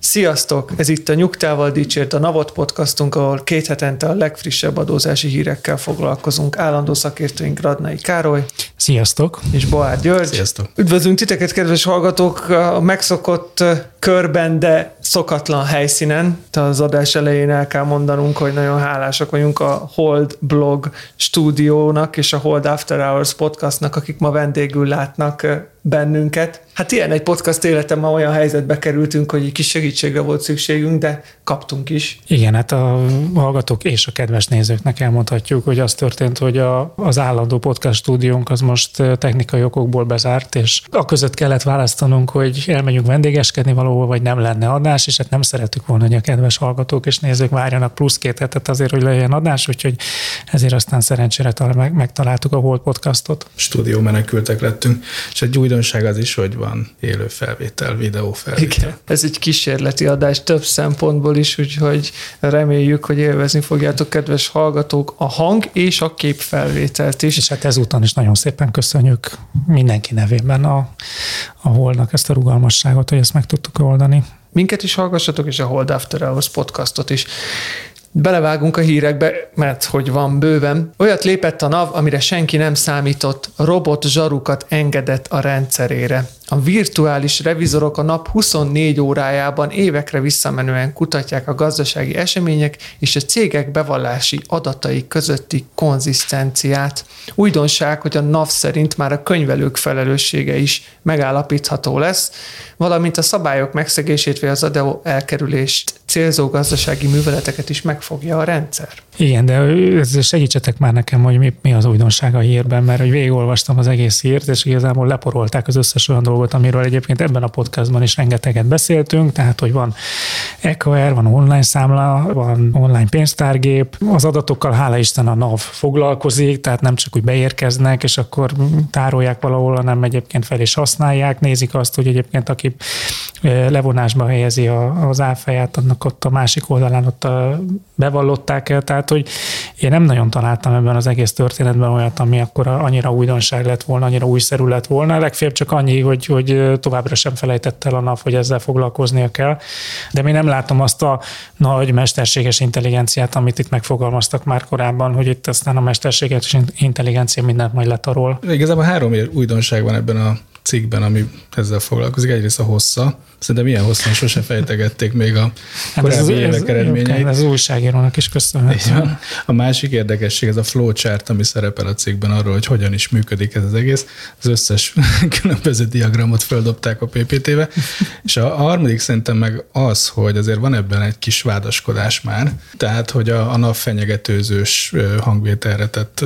Sziasztok! Ez itt a Nyugtával Dicsért a Navot podcastunk, ahol két hetente a legfrissebb adózási hírekkel foglalkozunk. Állandó szakértőink Radnai Károly Sziasztok! és Boár György. Sziasztok! Üdvözlünk titeket, kedves hallgatók, a megszokott körben, de szokatlan helyszínen. Az adás elején el kell mondanunk, hogy nagyon hálásak vagyunk a Hold blog stúdiónak és a Hold After Hours podcastnak, akik ma vendégül látnak bennünket. Hát ilyen egy podcast életem, ma olyan helyzetbe kerültünk, hogy egy kis segítségre volt szükségünk, de kaptunk is. Igen, hát a hallgatók és a kedves nézőknek elmondhatjuk, hogy az történt, hogy a, az állandó podcast stúdiónk az most technikai okokból bezárt, és a között kellett választanunk, hogy elmegyünk vendégeskedni valahol, vagy nem lenne adás, és hát nem szerettük volna, hogy a kedves hallgatók és nézők várjanak plusz két hetet azért, hogy legyen adás, úgyhogy ezért aztán szerencsére meg, megtaláltuk a Hold podcastot. stúdió menekültek lettünk, és egy újdonság az is, hogy van élő felvétel, videó felvétel. Igen. Ez egy kísérleti adás több szempontból is, úgyhogy reméljük, hogy élvezni fogjátok, kedves hallgatók, a hang és a képfelvételt is. És hát ezúton is nagyon szépen köszönjük mindenki nevében a, a Holdnak ezt a rugalmasságot, hogy ezt meg tudtuk oldani. Minket is hallgassatok, és a Hold After Hours podcastot is. Belevágunk a hírekbe, mert hogy van bőven. Olyat lépett a NAV, amire senki nem számított, robot zsarukat engedett a rendszerére. A virtuális revizorok a nap 24 órájában évekre visszamenően kutatják a gazdasági események és a cégek bevallási adatai közötti konzisztenciát. Újdonság, hogy a NAV szerint már a könyvelők felelőssége is megállapítható lesz, valamint a szabályok megszegését vagy az adó elkerülést célzó gazdasági műveleteket is megfogja a rendszer. Igen, de segítsetek már nekem, hogy mi, mi az újdonság a hírben, mert hogy végigolvastam az egész hírt, és igazából leporolták az összes olyan dolgot, amiről egyébként ebben a podcastban is rengeteget beszéltünk, tehát hogy van EKR, van online számla, van online pénztárgép, az adatokkal hála Isten a NAV foglalkozik, tehát nem csak úgy beérkeznek, és akkor tárolják valahol, hanem egyébként fel is használják, nézik azt, hogy egyébként aki levonásba helyezi az áfáját, annak ott a másik oldalán ott bevallották el, tehát hogy én nem nagyon találtam ebben az egész történetben olyat, ami akkor annyira újdonság lett volna, annyira újszerű lett volna, legfeljebb csak annyi, hogy, hogy továbbra sem felejtett el a NAV, hogy ezzel foglalkoznia kell, de mi nem látom azt a nagy mesterséges intelligenciát, amit itt megfogalmaztak már korábban, hogy itt aztán a mesterséges intelligencia mindent majd letarol. Igazából három újdonság van ebben a cikkben, ami ezzel foglalkozik. Egyrészt a hossza. Szerintem ilyen hosszan sose fejtegették még a korábbi évek eredményeit. Ez, ez újságírónak is köszönhető. A másik érdekesség, ez a flowchart, ami szerepel a cikkben arról, hogy hogyan is működik ez az egész. Az összes különböző diagramot földobták a PPT-be. És a, harmadik szerintem meg az, hogy azért van ebben egy kis vádaskodás már. Tehát, hogy a, a nap fenyegetőzős hangvételre tett,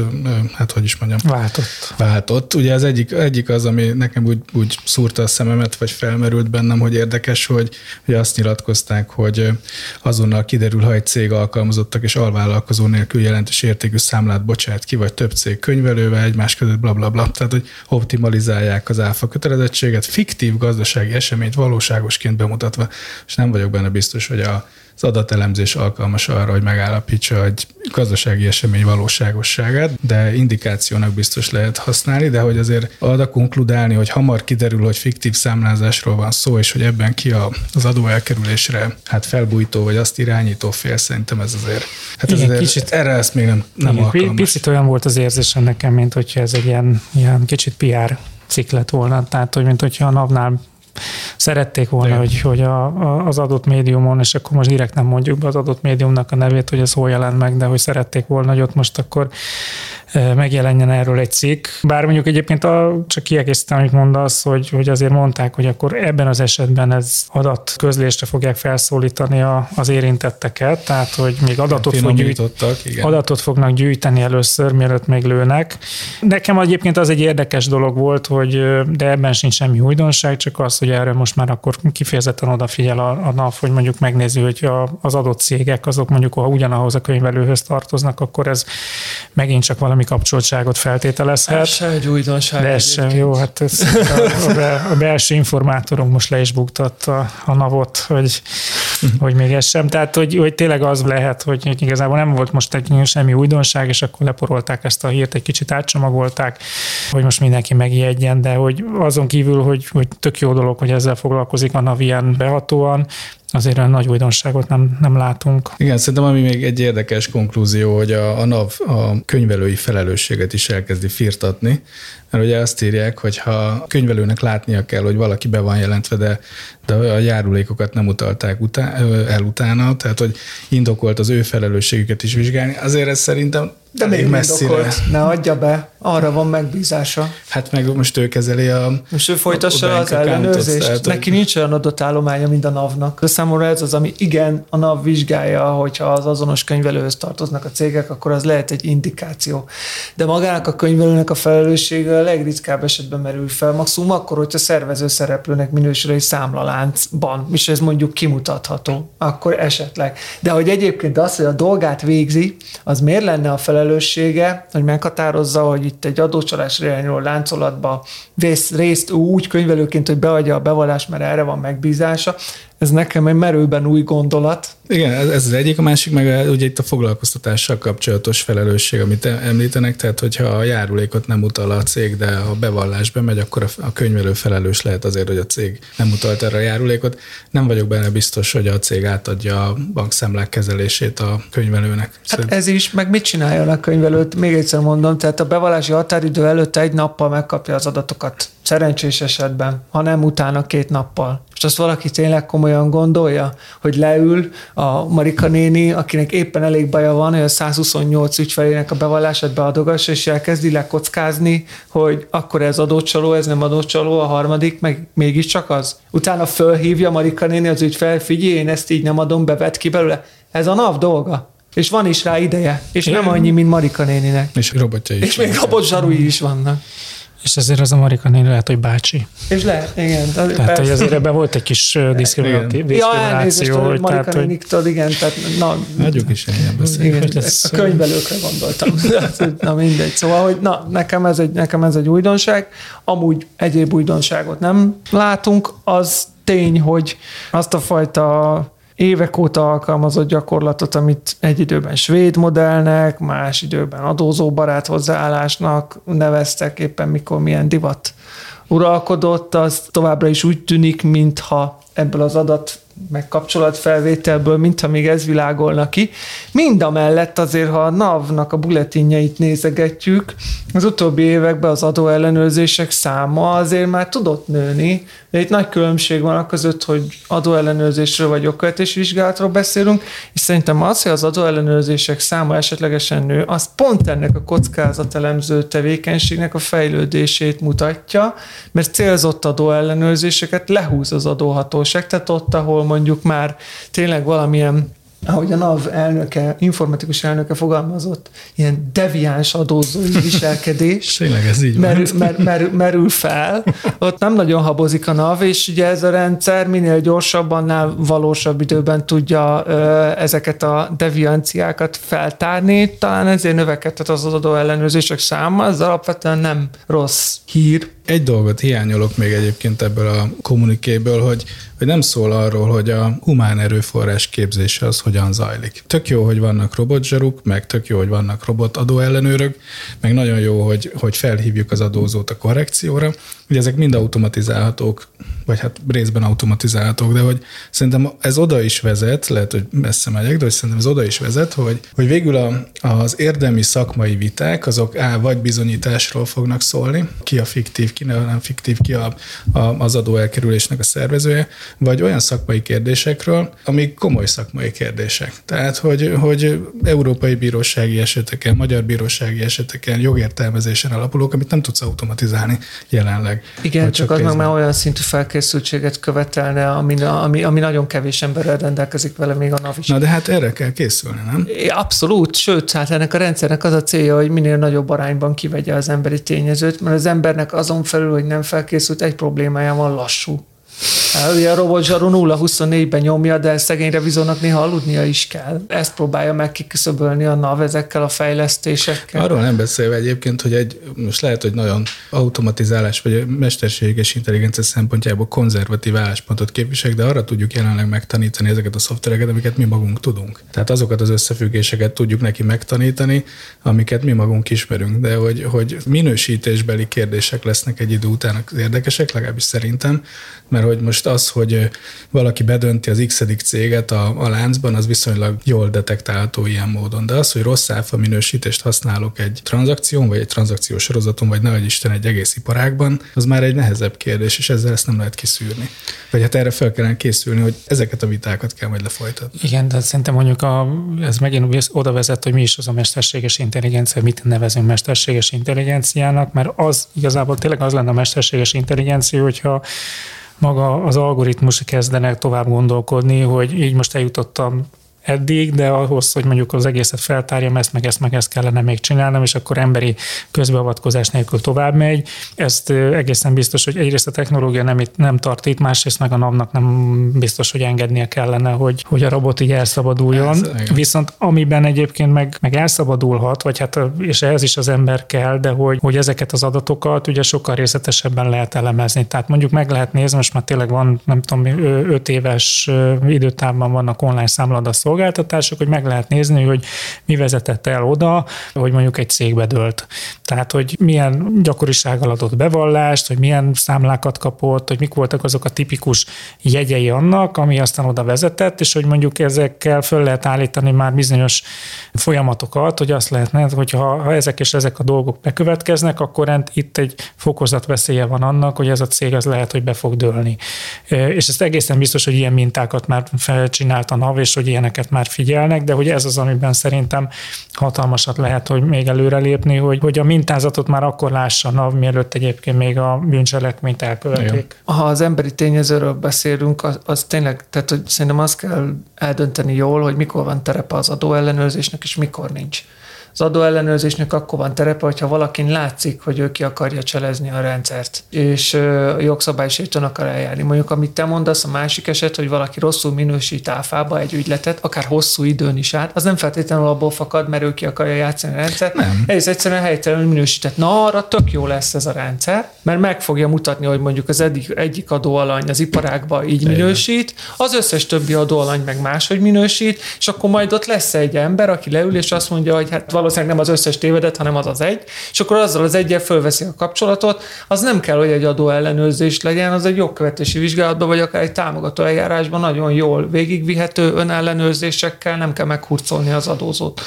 hát hogy is mondjam, Váltott. váltott. Ugye az egyik, egyik az, ami nekem úgy, úgy szúrta a szememet, vagy felmerült bennem, hogy érdekes, hogy, hogy azt nyilatkozták, hogy azonnal kiderül, ha egy cég alkalmazottak és alvállalkozó nélkül jelentős értékű számlát bocsát ki, vagy több cég könyvelővel egymás között, bla, bla, bla. Tehát, hogy optimalizálják az áfa kötelezettséget, fiktív gazdasági eseményt valóságosként bemutatva, és nem vagyok benne biztos, hogy a az adatelemzés alkalmas arra, hogy megállapítsa egy gazdasági esemény valóságosságát, de indikációnak biztos lehet használni, de hogy azért arra konkludálni, hogy hamar kiderül, hogy fiktív számlázásról van szó, és hogy ebben ki az adóelkerülésre hát felbújtó, vagy azt irányító fél, szerintem ez azért, hát ez Igen, azért kicsit- erre ezt még nem, nem Igen, alkalmas. Picit olyan volt az érzésem nekem, mint hogyha ez egy ilyen, ilyen kicsit PR cikk lett volna, tehát hogy mint hogyha a NAV-nál szerették volna, Igen. hogy, hogy a, a, az adott médiumon, és akkor most direkt nem mondjuk be az adott médiumnak a nevét, hogy ez hol jelent meg, de hogy szerették volna, hogy ott most akkor megjelenjen erről egy cikk. Bár mondjuk egyébként a, csak kiegészítem, amit mondasz, hogy, hogy azért mondták, hogy akkor ebben az esetben ez adat közlésre fogják felszólítani a, az érintetteket, tehát hogy még adatot fog Finomítottak, igen. adatot fognak gyűjteni először, mielőtt még lőnek. Nekem egyébként az egy érdekes dolog volt, hogy de ebben sincs semmi újdonság, csak az, hogy erre most már akkor kifejezetten odafigyel a, a NAV, hogy mondjuk megnézi, hogy a, az adott cégek, azok mondjuk, ha ugyanahoz a könyvelőhöz tartoznak, akkor ez megint csak valami valami kapcsoltságot feltételezhet. Ez se egy újdonság. De ez sem jó, hát ez a, a, a belső informátorunk most le is buktatta a navot, hogy, hogy még ez sem. Tehát, hogy, hogy tényleg az lehet, hogy, hogy igazából nem volt most egy semmi újdonság, és akkor leporolták ezt a hírt, egy kicsit átcsomagolták, hogy most mindenki megijedjen, de hogy azon kívül, hogy, hogy tök jó dolog, hogy ezzel foglalkozik a NAV ilyen behatóan, azért olyan nagy újdonságot nem, nem látunk. Igen, szerintem ami még egy érdekes konklúzió, hogy a, a NAV a könyvelői felelősséget is elkezdi firtatni, mert ugye azt írják, hogy ha a könyvelőnek látnia kell, hogy valaki be van jelentve, de, de a járulékokat nem utalták utá, el utána, tehát hogy indokolt az ő felelősségüket is vizsgálni, azért ez szerintem de még messzire. Ne adja be, arra van megbízása. Hát meg most ő kezeli a Most ő folytassa a az ellenőrzést. Tehát, Neki hogy... nincs olyan adott állománya, mint a NAV-nak. De számomra ez az, ami igen, a NAV vizsgálja, hogyha az azonos könyvelőhöz tartoznak a cégek, akkor az lehet egy indikáció. De magának a könyvelőnek a felelőssége a legritkább esetben merül fel. Maximum akkor, hogyha szervező szereplőnek minősül egy számlaláncban, és ez mondjuk kimutatható, akkor esetleg. De hogy egyébként az, hogy a dolgát végzi, az miért lenne a felelősség felelőssége, hogy meghatározza, hogy itt egy adócsalás irányuló láncolatba vesz részt úgy könyvelőként, hogy beadja a bevallást, mert erre van megbízása. Ez nekem egy merőben új gondolat. Igen, ez, az egyik, a másik meg ugye itt a foglalkoztatással kapcsolatos felelősség, amit említenek, tehát hogyha a járulékot nem utal a cég, de a bevallás bemegy, akkor a, a könyvelő felelős lehet azért, hogy a cég nem utalt erre a járulékot. Nem vagyok benne biztos, hogy a cég átadja a bankszámlák kezelését a könyvelőnek. Hát Szerint... ez is, meg mit csináljon a könyvelőt? Még egyszer mondom, tehát a bevallási határidő előtt egy nappal megkapja az adatokat szerencsés esetben, ha nem utána két nappal. És azt valaki tényleg komolyan gondolja, hogy leül a Marika néni, akinek éppen elég baja van, hogy a 128 ügyfelének a bevallását beadogassa, és elkezdi lekockázni, hogy akkor ez adócsaló, ez nem adócsaló, a harmadik, meg mégiscsak az. Utána fölhívja Marika néni az ügyfel, figyelj, én ezt így nem adom, bevet ki belőle. Ez a NAV dolga. És van is rá ideje. És nem annyi, mint Marika néninek. És robotja is. És még robot is vannak. És ezért az a Marika néni lehet, hogy bácsi. És lehet, igen. Tehát, persze. hogy azért ebben volt egy kis diszkrimináció. Ja, elnézést, hogy Marika tudod, igen, tehát na. Hagyjuk is ilyen beszélni. a könyvelőkre gondoltam. na mindegy. Szóval, hogy na, nekem ez, egy, nekem ez egy újdonság. Amúgy egyéb újdonságot nem látunk. Az tény, hogy azt a fajta évek óta alkalmazott gyakorlatot, amit egy időben svéd modellnek, más időben adózóbarát hozzáállásnak neveztek, éppen mikor milyen divat uralkodott, az továbbra is úgy tűnik, mintha ebből az adat meg kapcsolatfelvételből, mintha még ez világolna ki. Mind a mellett azért, ha a NAV-nak a bulletinjeit nézegetjük, az utóbbi években az adóellenőrzések száma azért már tudott nőni, de itt nagy különbség van a között, hogy adóellenőrzésről vagy jogkövetési vizsgálatról beszélünk, és szerintem az, hogy az adóellenőrzések száma esetlegesen nő, az pont ennek a kockázatelemző tevékenységnek a fejlődését mutatja, mert célzott adóellenőrzéseket lehúz az adóhatóság, tehát ott, ahol mondjuk már tényleg valamilyen ahogy a NAV elnöke, informatikus elnöke fogalmazott, ilyen deviáns adózói viselkedés Tényleg ez így merül, mer, mer, merül fel. Ott nem nagyon habozik a NAV, és ugye ez a rendszer minél gyorsabban, annál valósabb időben tudja ö, ezeket a devianciákat feltárni. Talán ezért növekedett az adó ellenőrzések száma, ez alapvetően nem rossz hír. Egy dolgot hiányolok még egyébként ebből a kommunikéből, hogy hogy nem szól arról, hogy a humán erőforrás képzése az hogyan zajlik. Tök jó, hogy vannak robotzsaruk, meg tök jó, hogy vannak robot adóellenőrök, meg nagyon jó, hogy, hogy felhívjuk az adózót a korrekcióra. Ugye ezek mind automatizálhatók, vagy hát részben automatizálhatók, de hogy szerintem ez oda is vezet, lehet, hogy messze megyek, de hogy szerintem ez oda is vezet, hogy, hogy végül a, az érdemi szakmai viták, azok á, vagy bizonyításról fognak szólni, ki a fiktív, ki nem fiktív, ki a, a, az adóelkerülésnek a szervezője, vagy olyan szakmai kérdésekről, amik komoly szakmai kérdések. Tehát, hogy, hogy európai bírósági eseteken, magyar bírósági eseteken, jogértelmezésen alapulók, amit nem tudsz automatizálni jelenleg. Igen, csak, csak az meg már olyan szintű felkészültséget követelne, ami, ami, ami nagyon kevés emberrel rendelkezik vele, még a NAV is. Na de hát erre kell készülni, nem? Abszolút, sőt, hát ennek a rendszernek az a célja, hogy minél nagyobb arányban kivegye az emberi tényezőt, mert az embernek azon felül, hogy nem felkészült, egy problémája van lassú. Hát, ugye a robot zsaru 0-24-ben nyomja, de szegény revizornak néha aludnia is kell. Ezt próbálja meg kiküszöbölni a NAV ezekkel a fejlesztésekkel. Arról nem beszélve egyébként, hogy egy, most lehet, hogy nagyon automatizálás vagy mesterséges intelligencia szempontjából konzervatív álláspontot képviselek, de arra tudjuk jelenleg megtanítani ezeket a szoftvereket, amiket mi magunk tudunk. Tehát azokat az összefüggéseket tudjuk neki megtanítani, amiket mi magunk ismerünk, de hogy, hogy minősítésbeli kérdések lesznek egy idő után az érdekesek, legalábbis szerintem, mert hogy most az, hogy valaki bedönti az x céget a, a láncban, az viszonylag jól detektálható ilyen módon. De az, hogy rossz áfa minősítést használok egy tranzakción, vagy egy tranzakciós sorozaton, vagy ne Isten egy egész iparágban, az már egy nehezebb kérdés, és ezzel ezt nem lehet kiszűrni. Vagy hát erre fel kellene készülni, hogy ezeket a vitákat kell majd lefolytatni. Igen, de szerintem mondjuk a, ez megint oda vezet, hogy mi is az a mesterséges intelligencia, mit nevezünk mesterséges intelligenciának, mert az igazából tényleg az lenne a mesterséges intelligencia, hogyha maga az algoritmus kezdenek tovább gondolkodni, hogy így most eljutottam eddig, de ahhoz, hogy mondjuk az egészet feltárjam, ezt meg ezt meg ezt kellene még csinálnom, és akkor emberi közbeavatkozás nélkül tovább megy. Ezt egészen biztos, hogy egyrészt a technológia nem, itt, nem tart itt, másrészt meg a napnak nem biztos, hogy engednie kellene, hogy, hogy a robot így elszabaduljon. Ez, Viszont amiben egyébként meg, meg elszabadulhat, vagy hát, és ehhez is az ember kell, de hogy, hogy ezeket az adatokat ugye sokkal részletesebben lehet elemezni. Tehát mondjuk meg lehet nézni, most már tényleg van, nem tudom, öt éves időtávban vannak online számladatok, szolgáltatások, hogy meg lehet nézni, hogy mi vezetett el oda, hogy mondjuk egy cég dőlt. Tehát, hogy milyen gyakorisággal adott bevallást, hogy milyen számlákat kapott, hogy mik voltak azok a tipikus jegyei annak, ami aztán oda vezetett, és hogy mondjuk ezekkel föl lehet állítani már bizonyos folyamatokat, hogy azt lehetne, hogy ha, ha ezek és ezek a dolgok bekövetkeznek, akkor itt egy fokozat veszélye van annak, hogy ez a cég az lehet, hogy be fog dőlni. És ezt egészen biztos, hogy ilyen mintákat már felcsinált a NAV, és hogy ilyeneket ezeket már figyelnek, de hogy ez az, amiben szerintem hatalmasat lehet, hogy még előrelépni, hogy, hogy a mintázatot már akkor lássa NAV, mielőtt egyébként még a bűncselekményt elkövetik. Ha az emberi tényezőről beszélünk, az, az tényleg, tehát hogy szerintem azt kell eldönteni jól, hogy mikor van terepe az adóellenőrzésnek, és mikor nincs. Az adóellenőrzésnek akkor van terepe, hogyha valakin látszik, hogy ő ki akarja cselezni a rendszert, és jogszabálysértően akar eljárni. Mondjuk, amit te mondasz, a másik eset, hogy valaki rosszul minősít áfába egy ügyletet, akár hosszú időn is át, az nem feltétlenül abból fakad, mert ő ki akarja játszani a rendszert. Nem. Ez egyszerűen helytelenül minősített. Na, arra tök jó lesz ez a rendszer, mert meg fogja mutatni, hogy mondjuk az egyik, egyik adóalany az iparágba így minősít, az összes többi adóalany meg máshogy minősít, és akkor majd ott lesz egy ember, aki leül, és azt mondja, hogy hát valószínűleg nem az összes tévedet, hanem az az egy, és akkor azzal az egyel fölveszi a kapcsolatot, az nem kell, hogy egy adó ellenőrzés legyen, az egy jogkövetési vizsgálatban, vagy akár egy támogató eljárásban nagyon jól végigvihető önellenőrzésekkel, nem kell meghurcolni az adózót.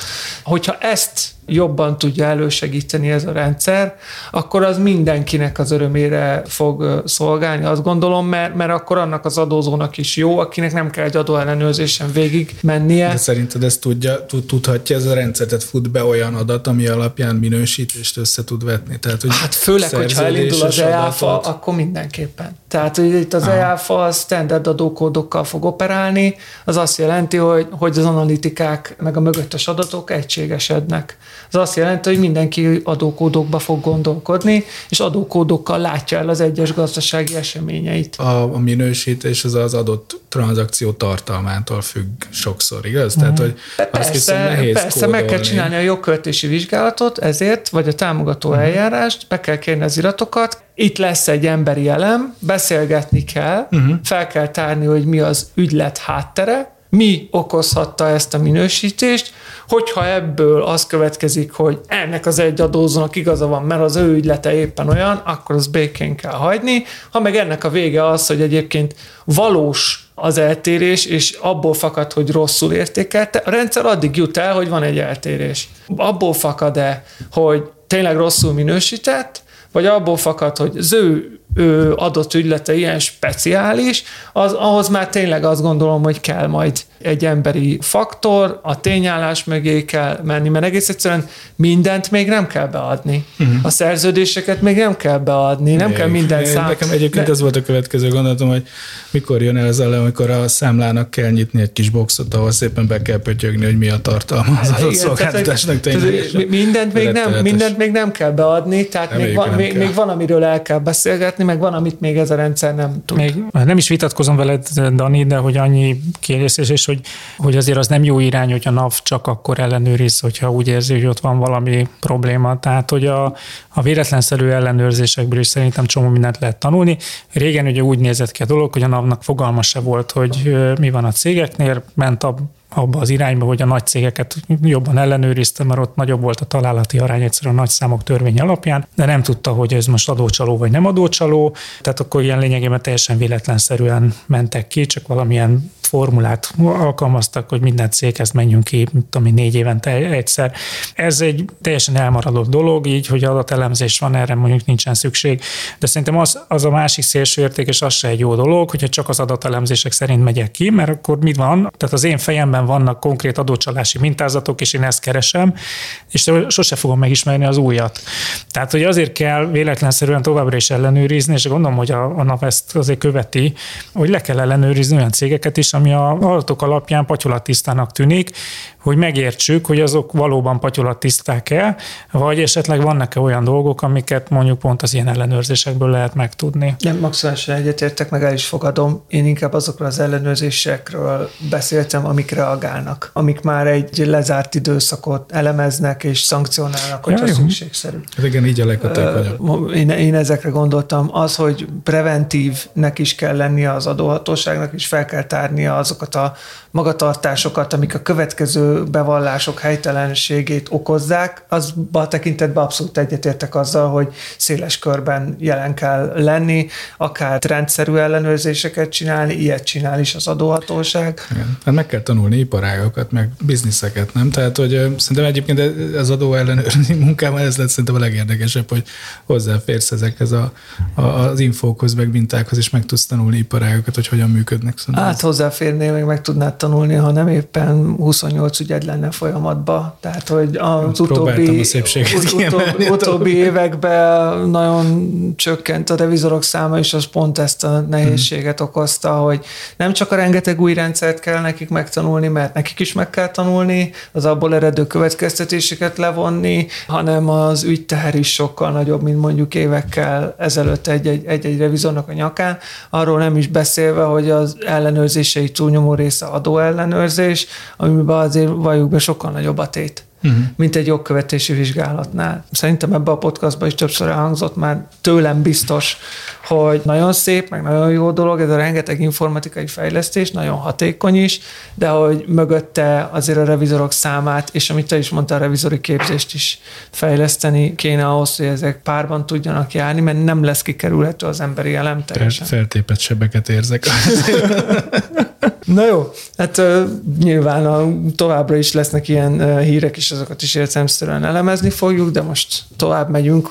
Hogyha ezt jobban tudja elősegíteni ez a rendszer, akkor az mindenkinek az örömére fog szolgálni, azt gondolom, mert, mert akkor annak az adózónak is jó, akinek nem kell egy adóellenőrzésen végig mennie. De szerinted ezt tudja, tudhatja ez a rendszer, tehát fut be olyan adat, ami alapján minősítést össze tud vetni? Tehát, hogy hát főleg, hogyha elindul az EAFA, akkor mindenképpen. Tehát, hogy itt az Aha. EAFA a standard adókódokkal fog operálni, az azt jelenti, hogy, hogy az analitikák meg a mögöttes adatok egységesednek. Ez azt jelenti, hogy mindenki adókódokba fog gondolkodni, és adókódokkal látja el az egyes gazdasági eseményeit. A, a minősítés az az adott tranzakció tartalmától függ sokszor, igaz? Tehát, mhm. hogy persze, azt hiszem nehéz Persze, kódolni. meg kell csinálni a jogköltési vizsgálatot, ezért, vagy a támogató uh-huh. eljárást, be kell kérni az iratokat, itt lesz egy emberi elem, beszélgetni kell, uh-huh. fel kell tárni, hogy mi az ügylet háttere, mi okozhatta ezt a minősítést, hogyha ebből az következik, hogy ennek az egy adózónak igaza van, mert az ő ügylete éppen olyan, akkor az békén kell hagyni. Ha meg ennek a vége az, hogy egyébként valós az eltérés, és abból fakad, hogy rosszul értékelte, a rendszer addig jut el, hogy van egy eltérés. Abból fakad-e, hogy tényleg rosszul minősített, vagy abból fakad, hogy az ő ő adott ügylete ilyen speciális, az, ahhoz már tényleg azt gondolom, hogy kell majd egy emberi faktor, a tényállás mögé kell menni, mert egész egyszerűen mindent még nem kell beadni. Uh-huh. A szerződéseket még nem kell beadni, nem még. kell minden szám. Nekem egyébként De... ez volt a következő gondolatom, hogy mikor jön el az elő, amikor a számlának kell nyitni egy kis boxot, ahol szépen be kell pötyögni, hogy mi a tartalma az adott szolgáltatásnak. Mindent még, nem, mindent még nem kell beadni, tehát még van, még, még van, amiről el kell beszélgetni, meg van, amit még ez a rendszer nem tud. Még nem is vitatkozom veled, Dani, de hogy annyi kérdés, és hogy, hogy azért az nem jó irány, hogy a NAV csak akkor ellenőriz, hogyha úgy érzi, hogy ott van valami probléma. Tehát, hogy a, a véletlenszerű ellenőrzésekből is szerintem csomó mindent lehet tanulni. Régen ugye úgy nézett ki a dolog, hogy a NAV-nak fogalma se volt, hogy mi van a cégeknél, ment a abba az irányba, hogy a nagy cégeket jobban ellenőrizte, mert ott nagyobb volt a találati arány egyszerűen a nagy számok törvény alapján, de nem tudta, hogy ez most adócsaló vagy nem adócsaló, tehát akkor ilyen lényegében teljesen véletlenszerűen mentek ki, csak valamilyen formulát alkalmaztak, hogy minden céghez menjünk ki, mint tudom, négy évente egyszer. Ez egy teljesen elmaradott dolog, így, hogy adatelemzés van, erre mondjuk nincsen szükség. De szerintem az, az a másik szélső érték, és az se egy jó dolog, hogyha csak az adatelemzések szerint megyek ki, mert akkor mit van? Tehát az én fejemben vannak konkrét adócsalási mintázatok, és én ezt keresem, és sose fogom megismerni az újat. Tehát, hogy azért kell véletlenszerűen továbbra is ellenőrizni, és gondolom, hogy a, a NAV ezt azért követi, hogy le kell ellenőrizni olyan cégeket is, ami a adatok alapján patyolattisztának tűnik, hogy megértsük, hogy azok valóban patyolattiszták-e, vagy esetleg vannak-e olyan dolgok, amiket mondjuk pont az ilyen ellenőrzésekből lehet megtudni. Nem, maximálisan egyetértek, meg el is fogadom. Én inkább azokról az ellenőrzésekről beszéltem, amik reagálnak, amik már egy lezárt időszakot elemeznek és szankcionálnak, hogyha ja, szükségszerű. Hát igen, így a leghatékonyabb. Én, én ezekre gondoltam. Az, hogy preventívnek is kell lennie az adóhatóságnak, és fel kell tárnia azokat a magatartásokat, amik a következő bevallások helytelenségét okozzák, az a tekintetben abszolút egyetértek azzal, hogy széles körben jelen kell lenni, akár rendszerű ellenőrzéseket csinálni, ilyet csinál is az adóhatóság. Igen. Hát meg kell tanulni iparágokat, meg bizniszeket, nem? Tehát, hogy szerintem egyébként az adó ellenőrzi munkában ez lett szerintem a legérdekesebb, hogy hozzáférsz ezekhez a, a, az infókhoz, meg mintákhoz, és meg tudsz tanulni iparágokat, hogy hogyan működnek. Szerintem hát hozzáférnél, meg meg tudnád tanulni, ha nem éppen 28 ügyed lenne folyamatba. Tehát, hogy az utóbbi, utóbbi, utóbbi években nagyon csökkent a revizorok száma, és az pont ezt a nehézséget okozta, hogy nem csak a rengeteg új rendszert kell nekik megtanulni, mert nekik is meg kell tanulni, az abból eredő következtetéseket levonni, hanem az ügyteher is sokkal nagyobb, mint mondjuk évekkel ezelőtt egy-egy revizornak a nyakán. Arról nem is beszélve, hogy az ellenőrzései túlnyomó része adóellenőrzés, amiben azért valljuk be sokkal nagyobb a tét uh-huh. mint egy jogkövetési vizsgálatnál. Szerintem ebbe a podcastban is többször elhangzott már tőlem biztos, hogy nagyon szép, meg nagyon jó dolog, ez a rengeteg informatikai fejlesztés, nagyon hatékony is, de hogy mögötte azért a revizorok számát, és amit te is mondtál, a revizori képzést is fejleszteni kéne ahhoz, hogy ezek párban tudjanak járni, mert nem lesz kikerülhető az emberi elem teljesen. Feltépet sebeket érzek. Na jó, hát uh, nyilván a, továbbra is lesznek ilyen uh, hírek, és azokat is értelemszerűen elemezni fogjuk, de most tovább megyünk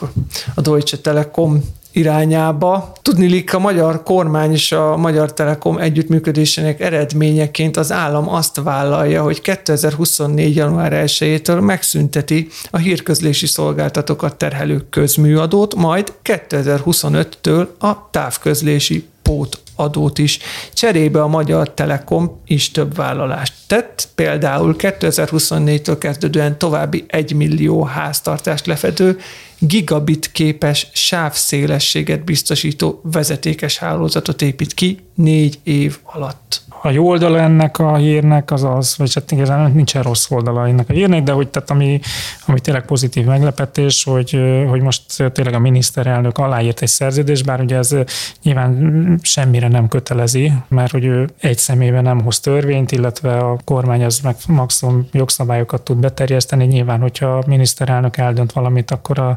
a Deutsche Telekom irányába. Tudni a magyar kormány és a Magyar Telekom együttműködésének eredményeként az állam azt vállalja, hogy 2024. január 1-től megszünteti a hírközlési szolgáltatókat terhelő közműadót, majd 2025-től a távközlési pót adót is. Cserébe a Magyar Telekom is több vállalást tett, például 2024-től kezdődően további 1 millió háztartást lefedő, gigabit képes sávszélességet biztosító vezetékes hálózatot épít ki négy év alatt a jó oldala ennek a hírnek az az, vagy hát igazán nincsen rossz oldala ennek a hírnek, de hogy tehát ami, ami tényleg pozitív meglepetés, hogy, hogy most tényleg a miniszterelnök aláírt egy szerződést, bár ugye ez nyilván semmire nem kötelezi, mert hogy ő egy személyben nem hoz törvényt, illetve a kormány az meg maximum jogszabályokat tud beterjeszteni. Nyilván, hogyha a miniszterelnök eldönt valamit, akkor a,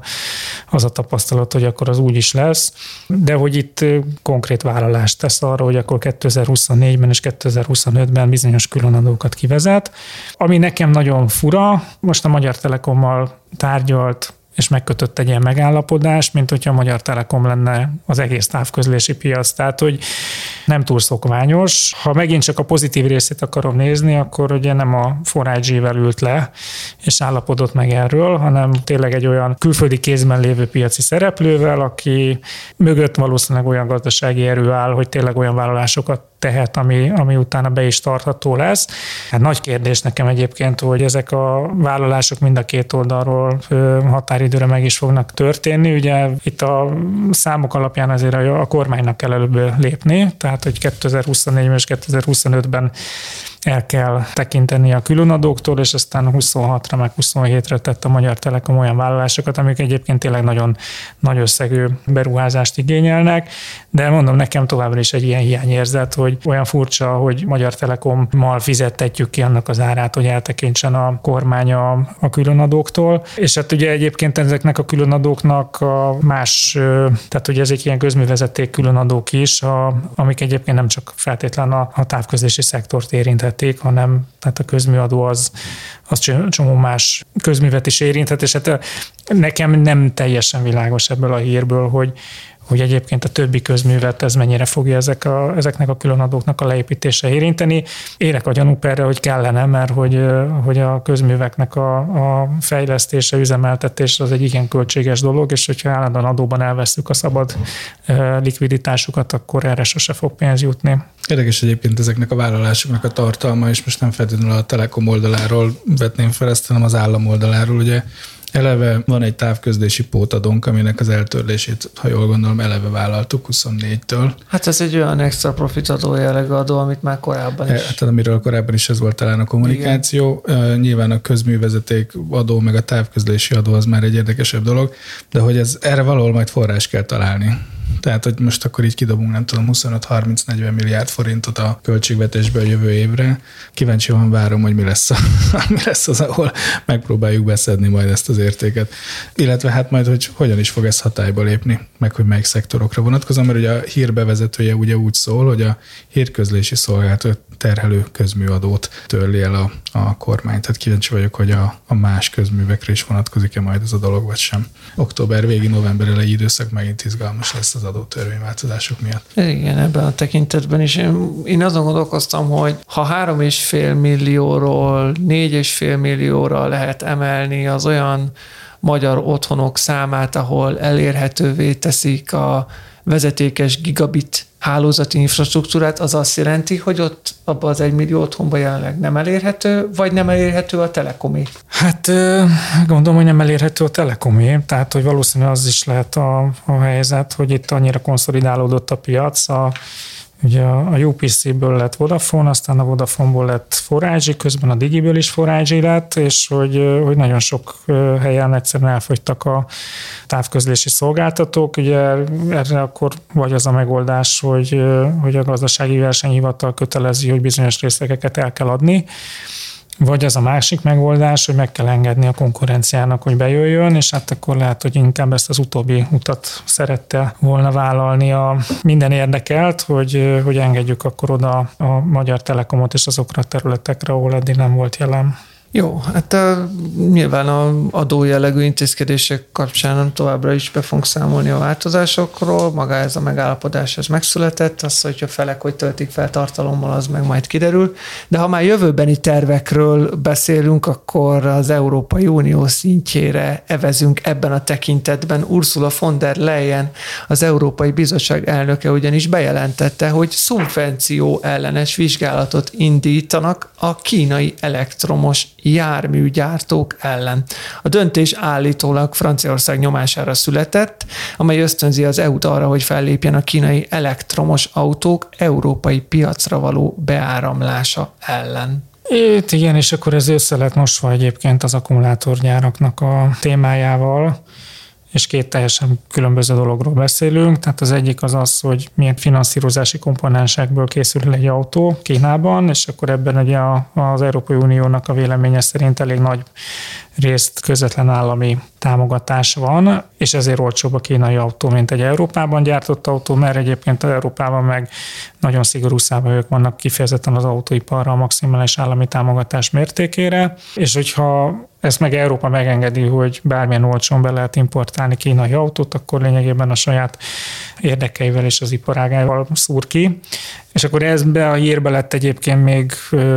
az a tapasztalat, hogy akkor az úgy is lesz. De hogy itt konkrét vállalást tesz arra, hogy akkor 2024-ben és 2025-ben bizonyos különadókat kivezet. Ami nekem nagyon fura, most a Magyar Telekommal tárgyalt és megkötött egy ilyen megállapodást, mint hogyha a Magyar Telekom lenne az egész távközlési piac. Tehát, hogy nem túl szokványos. Ha megint csak a pozitív részét akarom nézni, akkor ugye nem a 4 vel ült le, és állapodott meg erről, hanem tényleg egy olyan külföldi kézben lévő piaci szereplővel, aki mögött valószínűleg olyan gazdasági erő áll, hogy tényleg olyan vállalásokat tehet, ami, ami utána be is tartható lesz. Hát nagy kérdés nekem egyébként, hogy ezek a vállalások mind a két oldalról határidőre meg is fognak történni. Ugye itt a számok alapján azért a, kormánynak kell előbb lépni, tehát hogy 2024 és 2025-ben el kell tekinteni a különadóktól, és aztán 26-ra meg 27-re tett a Magyar Telekom olyan vállalásokat, amik egyébként tényleg nagyon nagy összegű beruházást igényelnek, de mondom, nekem továbbra is egy ilyen hiányérzet, hogy olyan furcsa, hogy Magyar Telekommal fizettetjük ki annak az árát, hogy eltekintsen a kormány a, a különadóktól, és hát ugye egyébként ezeknek a különadóknak a más, tehát ugye ezek ilyen közművezeték különadók is, a, amik egyébként nem csak feltétlen a, a távközlési szektort érinthet érintették, hanem tehát a közműadó az, az csomó más közművet is érinthet, és hát nekem nem teljesen világos ebből a hírből, hogy, hogy egyébként a többi közművet ez mennyire fogja ezek a, ezeknek a különadóknak a leépítése érinteni. Érek a gyanúk erre, hogy kellene, mert hogy, hogy a közműveknek a, a fejlesztése, üzemeltetése az egy igen költséges dolog, és hogyha állandóan adóban elveszük a szabad likviditásukat, akkor erre sose fog pénz jutni. Érdekes egyébként ezeknek a vállalásoknak a tartalma, és most nem feltétlenül a Telekom oldaláról vetném fel ezt, hanem az állam oldaláról. Ugye Eleve van egy távközlési pótadónk, aminek az eltörlését, ha jól gondolom, eleve vállaltuk 24-től. Hát ez egy olyan extra profit adó jellegű adó, amit már korábban is. Hát amiről korábban is ez volt talán a kommunikáció. Igen. Nyilván a közművezeték adó, meg a távközlési adó az már egy érdekesebb dolog, de hogy ez erre valahol majd forrás kell találni. Tehát, hogy most akkor így kidobunk, nem tudom, 25-30-40 milliárd forintot a költségvetésbe a jövő évre. Kíváncsian várom, hogy mi lesz, a, mi lesz az, ahol megpróbáljuk beszedni majd ezt az értéket. Illetve hát majd, hogy hogyan is fog ez hatályba lépni, meg hogy melyik szektorokra vonatkozom, mert ugye a hírbevezetője ugye úgy szól, hogy a hírközlési szolgáltató terhelő közműadót törli el a, a kormány. Tehát kíváncsi vagyok, hogy a, a más közművekre is vonatkozik-e majd ez a dolog, vagy sem. Október végi, november elejé időszak megint izgalmas lesz az adótörvényváltozások miatt. Igen, ebben a tekintetben is. Én, én azon gondolkoztam, hogy ha 3,5 millióról 4,5 millióra lehet emelni az olyan magyar otthonok számát, ahol elérhetővé teszik a vezetékes gigabit hálózati infrastruktúrát, az azt jelenti, hogy ott abban az egymillió otthonban jelenleg nem elérhető, vagy nem elérhető a telekomé? Hát gondolom, hogy nem elérhető a telekomé, tehát hogy valószínűleg az is lehet a, a helyzet, hogy itt annyira konszolidálódott a piac, a Ugye a UPC-ből lett Vodafone, aztán a Vodafone-ból lett Forage, közben a Digiből is Forage lett, és hogy, hogy nagyon sok helyen egyszerűen elfogytak a távközlési szolgáltatók. Ugye erre akkor vagy az a megoldás, hogy, hogy a gazdasági versenyhivatal kötelezi, hogy bizonyos részlegeket el kell adni, vagy az a másik megoldás, hogy meg kell engedni a konkurenciának, hogy bejöjjön, és hát akkor lehet, hogy inkább ezt az utóbbi utat szerette volna vállalni a minden érdekelt, hogy, hogy engedjük akkor oda a Magyar Telekomot és azokra a területekre, ahol eddig nem volt jelen. Jó, hát a, nyilván a adójellegű intézkedések kapcsán továbbra is be fogunk számolni a változásokról, maga ez a megállapodás ez megszületett, az, hogy a felek hogy töltik fel tartalommal, az meg majd kiderül. De ha már jövőbeni tervekről beszélünk, akkor az Európai Unió szintjére evezünk ebben a tekintetben. Ursula von der Leyen, az Európai Bizottság elnöke ugyanis bejelentette, hogy szubvenció ellenes vizsgálatot indítanak a kínai elektromos járműgyártók ellen. A döntés állítólag Franciaország nyomására született, amely ösztönzi az EU-t arra, hogy fellépjen a kínai elektromos autók európai piacra való beáramlása ellen. Itt igen, és akkor ez össze lett mosva egyébként az akkumulátorgyáraknak a témájával és két teljesen különböző dologról beszélünk. Tehát az egyik az az, hogy milyen finanszírozási komponensekből készül egy autó Kínában, és akkor ebben ugye az Európai Uniónak a véleménye szerint elég nagy részt közvetlen állami támogatás van, és ezért olcsóbb a kínai autó, mint egy Európában gyártott autó, mert egyébként Európában meg nagyon szigorú szabályok vannak kifejezetten az autóiparra a maximális állami támogatás mértékére, és hogyha ezt meg Európa megengedi, hogy bármilyen olcsón be lehet importálni kínai autót, akkor lényegében a saját érdekeivel és az iparágával szúr ki. És akkor ezbe a hírbe lett egyébként még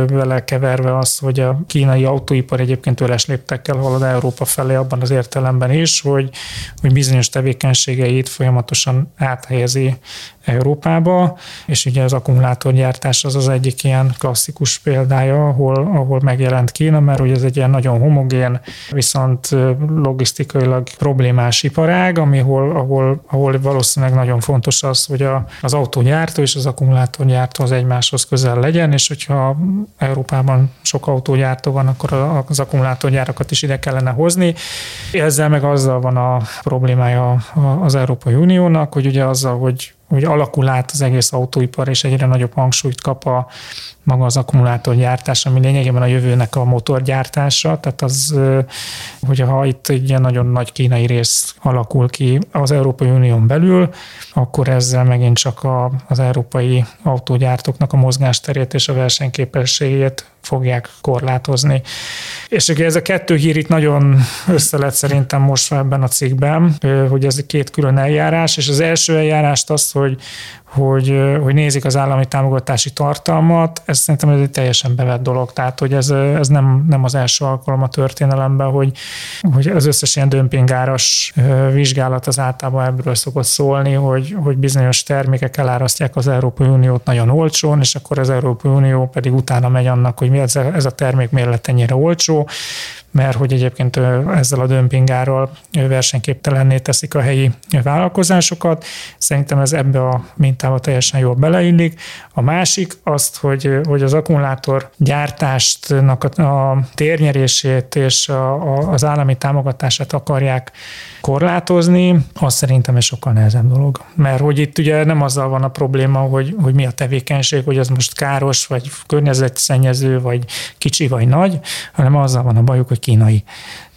vele keverve az, hogy a kínai autóipar egyébként öles léptekkel halad Európa felé abban az értelemben is, hogy, hogy bizonyos tevékenységeit folyamatosan áthelyezi Európába, és ugye az akkumulátorgyártás az az egyik ilyen klasszikus példája, ahol, ahol megjelent Kína, mert ugye ez egy ilyen nagyon homogén, viszont logisztikailag problémás iparág, ami ahol, ahol, valószínűleg nagyon fontos az, hogy a, az autógyártó és az akkumulátorgyártó az egymáshoz közel legyen, és hogyha Európában sok autógyártó van, akkor az akkumulátorgyárakat is ide kellene hozni. Ezzel meg azzal van a problémája az Európai Uniónak, hogy ugye azzal, hogy hogy alakul át az egész autóipar, és egyre nagyobb hangsúlyt kap a maga az akkumulátorgyártás, ami lényegében a jövőnek a motorgyártása, tehát az, hogyha ha itt egy ilyen nagyon nagy kínai rész alakul ki az Európai Unión belül, akkor ezzel megint csak a, az európai autógyártóknak a mozgásterét és a versenyképességét fogják korlátozni. És ugye ez a kettő hír itt nagyon össze lett szerintem most ebben a cikkben, hogy ez két külön eljárás, és az első eljárást az, hogy, hogy, hogy nézik az állami támogatási tartalmat, ez szerintem ez egy teljesen bevett dolog, tehát hogy ez, ez nem, nem az első alkalom a történelemben, hogy, hogy az összes ilyen dömpingáras vizsgálat az általában ebből szokott szólni, hogy, hogy bizonyos termékek elárasztják az Európai Uniót nagyon olcsón, és akkor az Európai Unió pedig utána megy annak, hogy mi ez a, ez a termék miért lett ennyire olcsó, mert hogy egyébként ezzel a dömpingárral versenyképtelenné teszik a helyi vállalkozásokat. Szerintem ez ebbe a mintába teljesen jól beleillik. A másik azt, hogy, hogy az akkumulátor gyártástnak a, a térnyerését és a, a, az állami támogatását akarják korlátozni, az szerintem egy sokkal nehezebb dolog. Mert hogy itt ugye nem azzal van a probléma, hogy, hogy mi a tevékenység, hogy az most káros, vagy környezetszennyező, vagy kicsi, vagy nagy, hanem azzal van a bajuk, hogy kínai.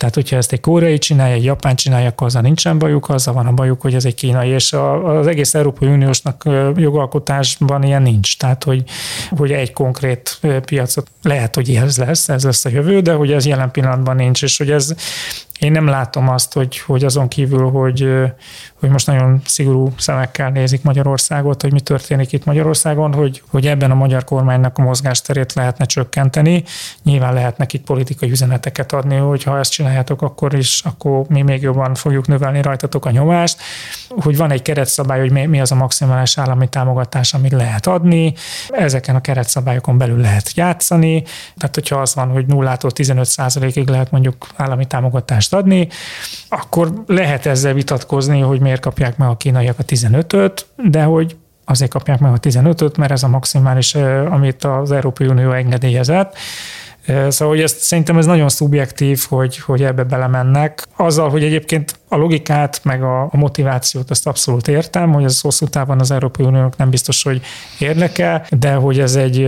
Tehát, hogyha ezt egy koreai csinálja, egy japán csinálja, akkor azzal nincsen bajuk, azzal van a bajuk, hogy ez egy kínai, és az egész Európai Uniósnak jogalkotásban ilyen nincs. Tehát, hogy, hogy egy konkrét piacot lehet, hogy ez lesz, ez lesz a jövő, de hogy ez jelen pillanatban nincs, és hogy ez én nem látom azt, hogy, hogy azon kívül, hogy, hogy most nagyon szigorú szemekkel nézik Magyarországot, hogy mi történik itt Magyarországon, hogy, hogy ebben a magyar kormánynak a mozgásterét lehetne csökkenteni. Nyilván lehet nekik politikai üzeneteket adni, hogy ha ezt csináljátok, akkor is, akkor mi még jobban fogjuk növelni rajtatok a nyomást. Hogy van egy keretszabály, hogy mi az a maximális állami támogatás, amit lehet adni. Ezeken a keretszabályokon belül lehet játszani. Tehát, hogyha az van, hogy 0-tól 15 ig lehet mondjuk állami támogatást adni, akkor lehet ezzel vitatkozni, hogy miért kapják meg a kínaiak a 15-öt, de hogy azért kapják meg a 15-öt, mert ez a maximális, amit az Európai Unió engedélyezett. Szóval hogy ezt, szerintem ez nagyon szubjektív, hogy, hogy ebbe belemennek. Azzal, hogy egyébként a logikát, meg a, a motivációt azt abszolút értem, hogy ez hosszú távon az Európai Uniónak nem biztos, hogy érdekel, de hogy ez egy,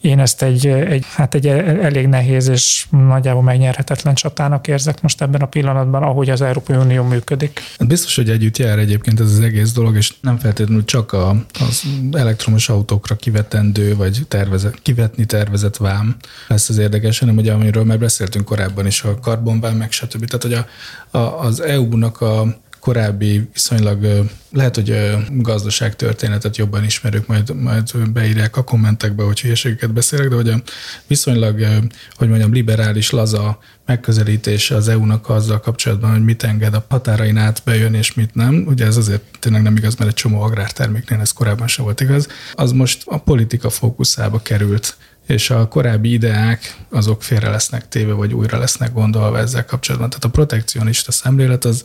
én ezt egy, egy, hát egy elég nehéz és nagyjából megnyerhetetlen csatának érzek most ebben a pillanatban, ahogy az Európai Unió működik. Hát biztos, hogy együtt jár egyébként ez az egész dolog, és nem feltétlenül csak a, az elektromos autókra kivetendő, vagy tervezet, kivetni tervezett vám lesz az érdekes, hanem ugye amiről már beszéltünk korábban is, a karbonvám, meg stb. Tehát, hogy a, a, az EU-nak a korábbi viszonylag lehet, hogy gazdaságtörténetet jobban ismerők, majd, majd beírják a kommentekbe, hogy hülyeségeket beszélek, de hogy a viszonylag, hogy mondjam, liberális, laza megközelítése az EU-nak azzal kapcsolatban, hogy mit enged a határain át bejön és mit nem. Ugye ez azért tényleg nem igaz, mert egy csomó agrárterméknél ez korábban sem volt igaz. Az most a politika fókuszába került és a korábbi ideák azok félre lesznek téve, vagy újra lesznek gondolva ezzel kapcsolatban. Tehát a protekcionista szemlélet az,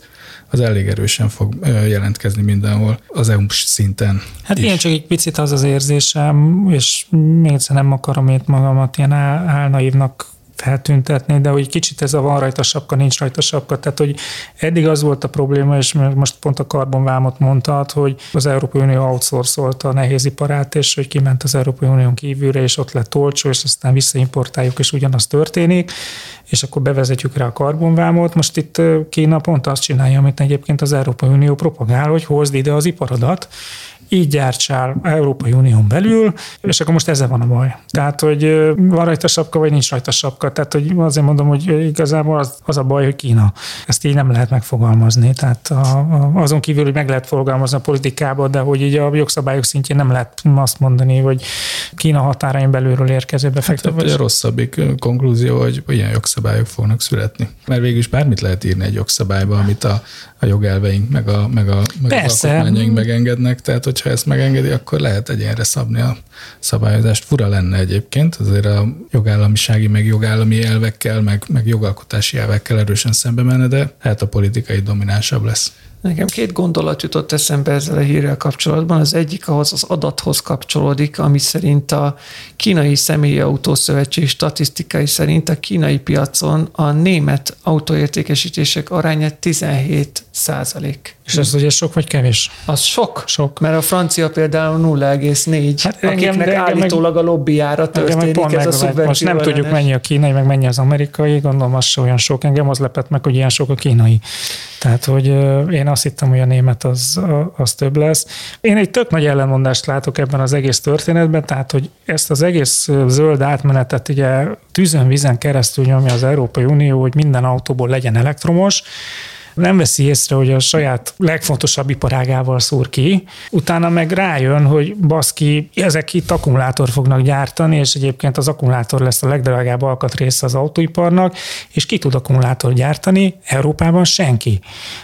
az elég erősen fog jelentkezni mindenhol az EU szinten. Hát is. ilyen csak egy picit az az érzésem, és még egyszer nem akarom itt magamat ilyen álnaívnak feltüntetni, de hogy kicsit ez a van rajta sapka, nincs rajta sapka. Tehát, hogy eddig az volt a probléma, és most pont a karbonvámot mondtad, hogy az Európai Unió outsourcolta a nehéziparát, és hogy kiment az Európai Unión kívülre, és ott lett olcsó, és aztán visszaimportáljuk, és ugyanaz történik, és akkor bevezetjük rá a karbonvámot. Most itt Kína pont azt csinálja, amit egyébként az Európai Unió propagál, hogy hozd ide az iparodat, így gyártsál Európai Unión belül, és akkor most ezzel van a baj. Tehát, hogy van rajta sapka, vagy nincs rajta sapka. Tehát, hogy azért mondom, hogy igazából az, az a baj, hogy Kína. Ezt így nem lehet megfogalmazni. Tehát a, a, azon kívül, hogy meg lehet fogalmazni a politikába, de hogy így a jogszabályok szintjén nem lehet azt mondani, hogy Kína határain belülről érkező befektetés. Hát, vagy a rosszabbik konklúzió, hogy ilyen jogszabályok fognak születni. Mert végül is bármit lehet írni egy jogszabályba, amit a, a jogelveink, meg, a, meg, a, meg az alkotmányaink megengednek. Tehát, hogyha ezt megengedi, akkor lehet egyénre szabni a szabályozást. Fura lenne egyébként, azért a jogállamisági, meg jogállami elvekkel, meg, meg jogalkotási elvekkel erősen szembe menne, de hát a politikai dominánsabb lesz. Nekem két gondolat jutott eszembe ezzel a hírrel kapcsolatban. Az egyik ahhoz az adathoz kapcsolódik, ami szerint a kínai személyautószövetség statisztikai szerint a kínai piacon a német autóértékesítések aránya 17 százalék. És ez ugye sok vagy kevés? Az sok. Sok. Mert a francia például 0,4, hát akiknek engem, állítólag meg, a lobbyára történik meg ez a szubvenció Most nem tudjuk mennyi a kínai, meg mennyi az amerikai, gondolom az se olyan sok. Engem az lepett meg, hogy ilyen sok a kínai. Tehát, hogy én azt hittem, hogy a német az, az több lesz. Én egy tök nagy ellenmondást látok ebben az egész történetben, tehát, hogy ezt az egész zöld átmenetet ugye tűzön, vízen keresztül nyomja az Európai Unió, hogy minden autóból legyen elektromos, nem veszi észre, hogy a saját legfontosabb iparágával szúr ki, utána meg rájön, hogy baszki, ezek itt akkumulátor fognak gyártani, és egyébként az akkumulátor lesz a legdrágább alkatrésze az autóiparnak, és ki tud akkumulátor gyártani? Európában senki.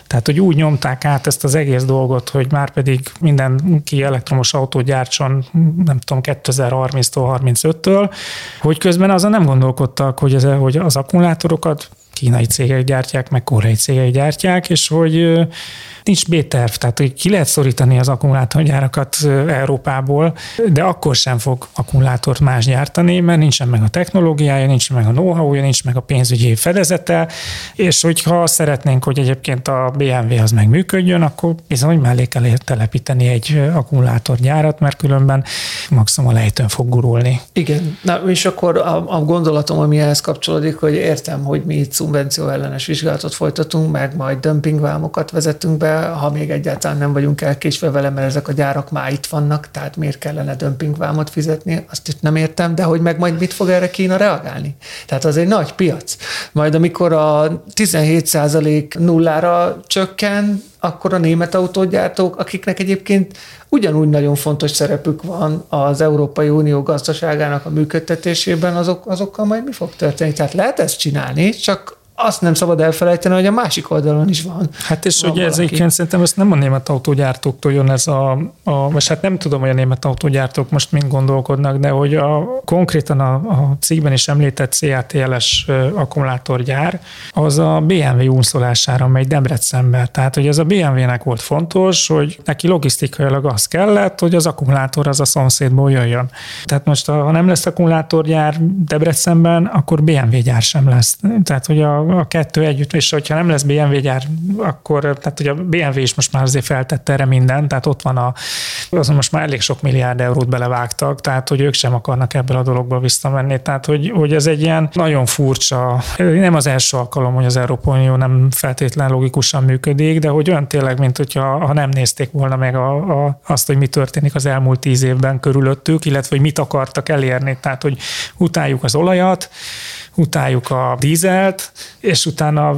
Tehát, hogy úgy nyomták át ezt az egész dolgot, hogy már pedig mindenki elektromos autót gyártson, nem tudom, 2030-tól, 35-től, hogy közben azon nem gondolkodtak, hogy, ez, hogy az akkumulátorokat kínai cégek gyártják, meg koreai cégek gyártják, és hogy nincs B-terv, tehát hogy ki lehet szorítani az akkumulátorgyárakat Európából, de akkor sem fog akkumulátort más gyártani, mert nincsen meg a technológiája, nincs meg a know-how-ja, nincs meg a pénzügyi fedezete, és hogyha szeretnénk, hogy egyébként a BMW az megműködjön, akkor bizony mellé kell telepíteni egy akkumulátorgyárat, mert különben maximum a lejtőn fog gurulni. Igen, na és akkor a, a gondolatom, ami ehhez kapcsolódik, hogy értem, hogy mi itt szubvenció ellenes vizsgálatot folytatunk, meg majd dömpingvámokat vezetünk be, ha még egyáltalán nem vagyunk elkésve vele, mert ezek a gyárak már itt vannak, tehát miért kellene dömpingvámot fizetni, azt itt nem értem, de hogy meg majd mit fog erre Kína reagálni? Tehát az egy nagy piac. Majd amikor a 17% nullára csökken, akkor a német autógyártók, akiknek egyébként ugyanúgy nagyon fontos szerepük van az Európai Unió gazdaságának a működtetésében, azok, azokkal majd mi fog történni? Tehát lehet ezt csinálni, csak azt nem szabad elfelejteni, hogy a másik oldalon is van. Hát és van ugye ez egyébként szerintem ezt nem a német autógyártóktól jön ez a, a, most hát nem tudom, hogy a német autógyártók most mind gondolkodnak, de hogy a, konkrétan a, a cikkben is említett CATL-es akkumulátorgyár, az a BMW úszolására megy Debrecenbe. Tehát, hogy ez a BMW-nek volt fontos, hogy neki logisztikailag az kellett, hogy az akkumulátor az a szomszédból jöjjön. Tehát most, ha nem lesz akkumulátorgyár Debrecenben, akkor BMW gyár sem lesz. Tehát, hogy a, a kettő együtt, és hogyha nem lesz BMW gyár, akkor, tehát hogy a BMW is most már azért feltette erre mindent, tehát ott van a, azon most már elég sok milliárd eurót belevágtak, tehát hogy ők sem akarnak ebből a dologból visszamenni, tehát hogy, hogy ez egy ilyen nagyon furcsa, nem az első alkalom, hogy az Európai Unió nem feltétlen logikusan működik, de hogy olyan tényleg, mint hogyha ha nem nézték volna meg a, a, azt, hogy mi történik az elmúlt tíz évben körülöttük, illetve hogy mit akartak elérni, tehát hogy utáljuk az olajat, utáljuk a dízelt, és utána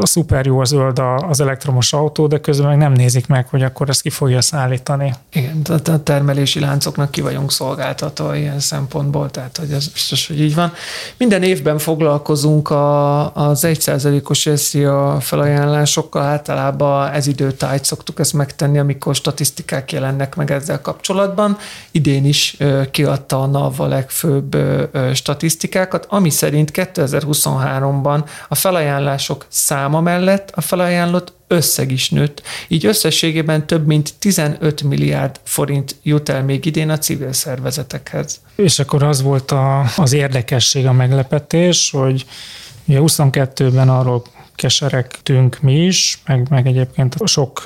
a szuper jó a zöld az elektromos autó, de közben meg nem nézik meg, hogy akkor ezt ki fogja szállítani. Igen, a termelési láncoknak ki vagyunk szolgáltatva ilyen szempontból, tehát hogy ez biztos, hogy így van. Minden évben foglalkozunk a, az 1%-os SZIA felajánlásokkal, általában ez időtájt szoktuk ezt megtenni, amikor statisztikák jelennek meg ezzel kapcsolatban. Idén is kiadta a NAV a legfőbb statisztikákat, ami szerint szerint 2023-ban a felajánlások száma mellett a felajánlott összeg is nőtt, így összességében több mint 15 milliárd forint jut el még idén a civil szervezetekhez. És akkor az volt a, az érdekesség, a meglepetés, hogy ugye 22-ben arról keseregtünk mi is, meg, meg egyébként sok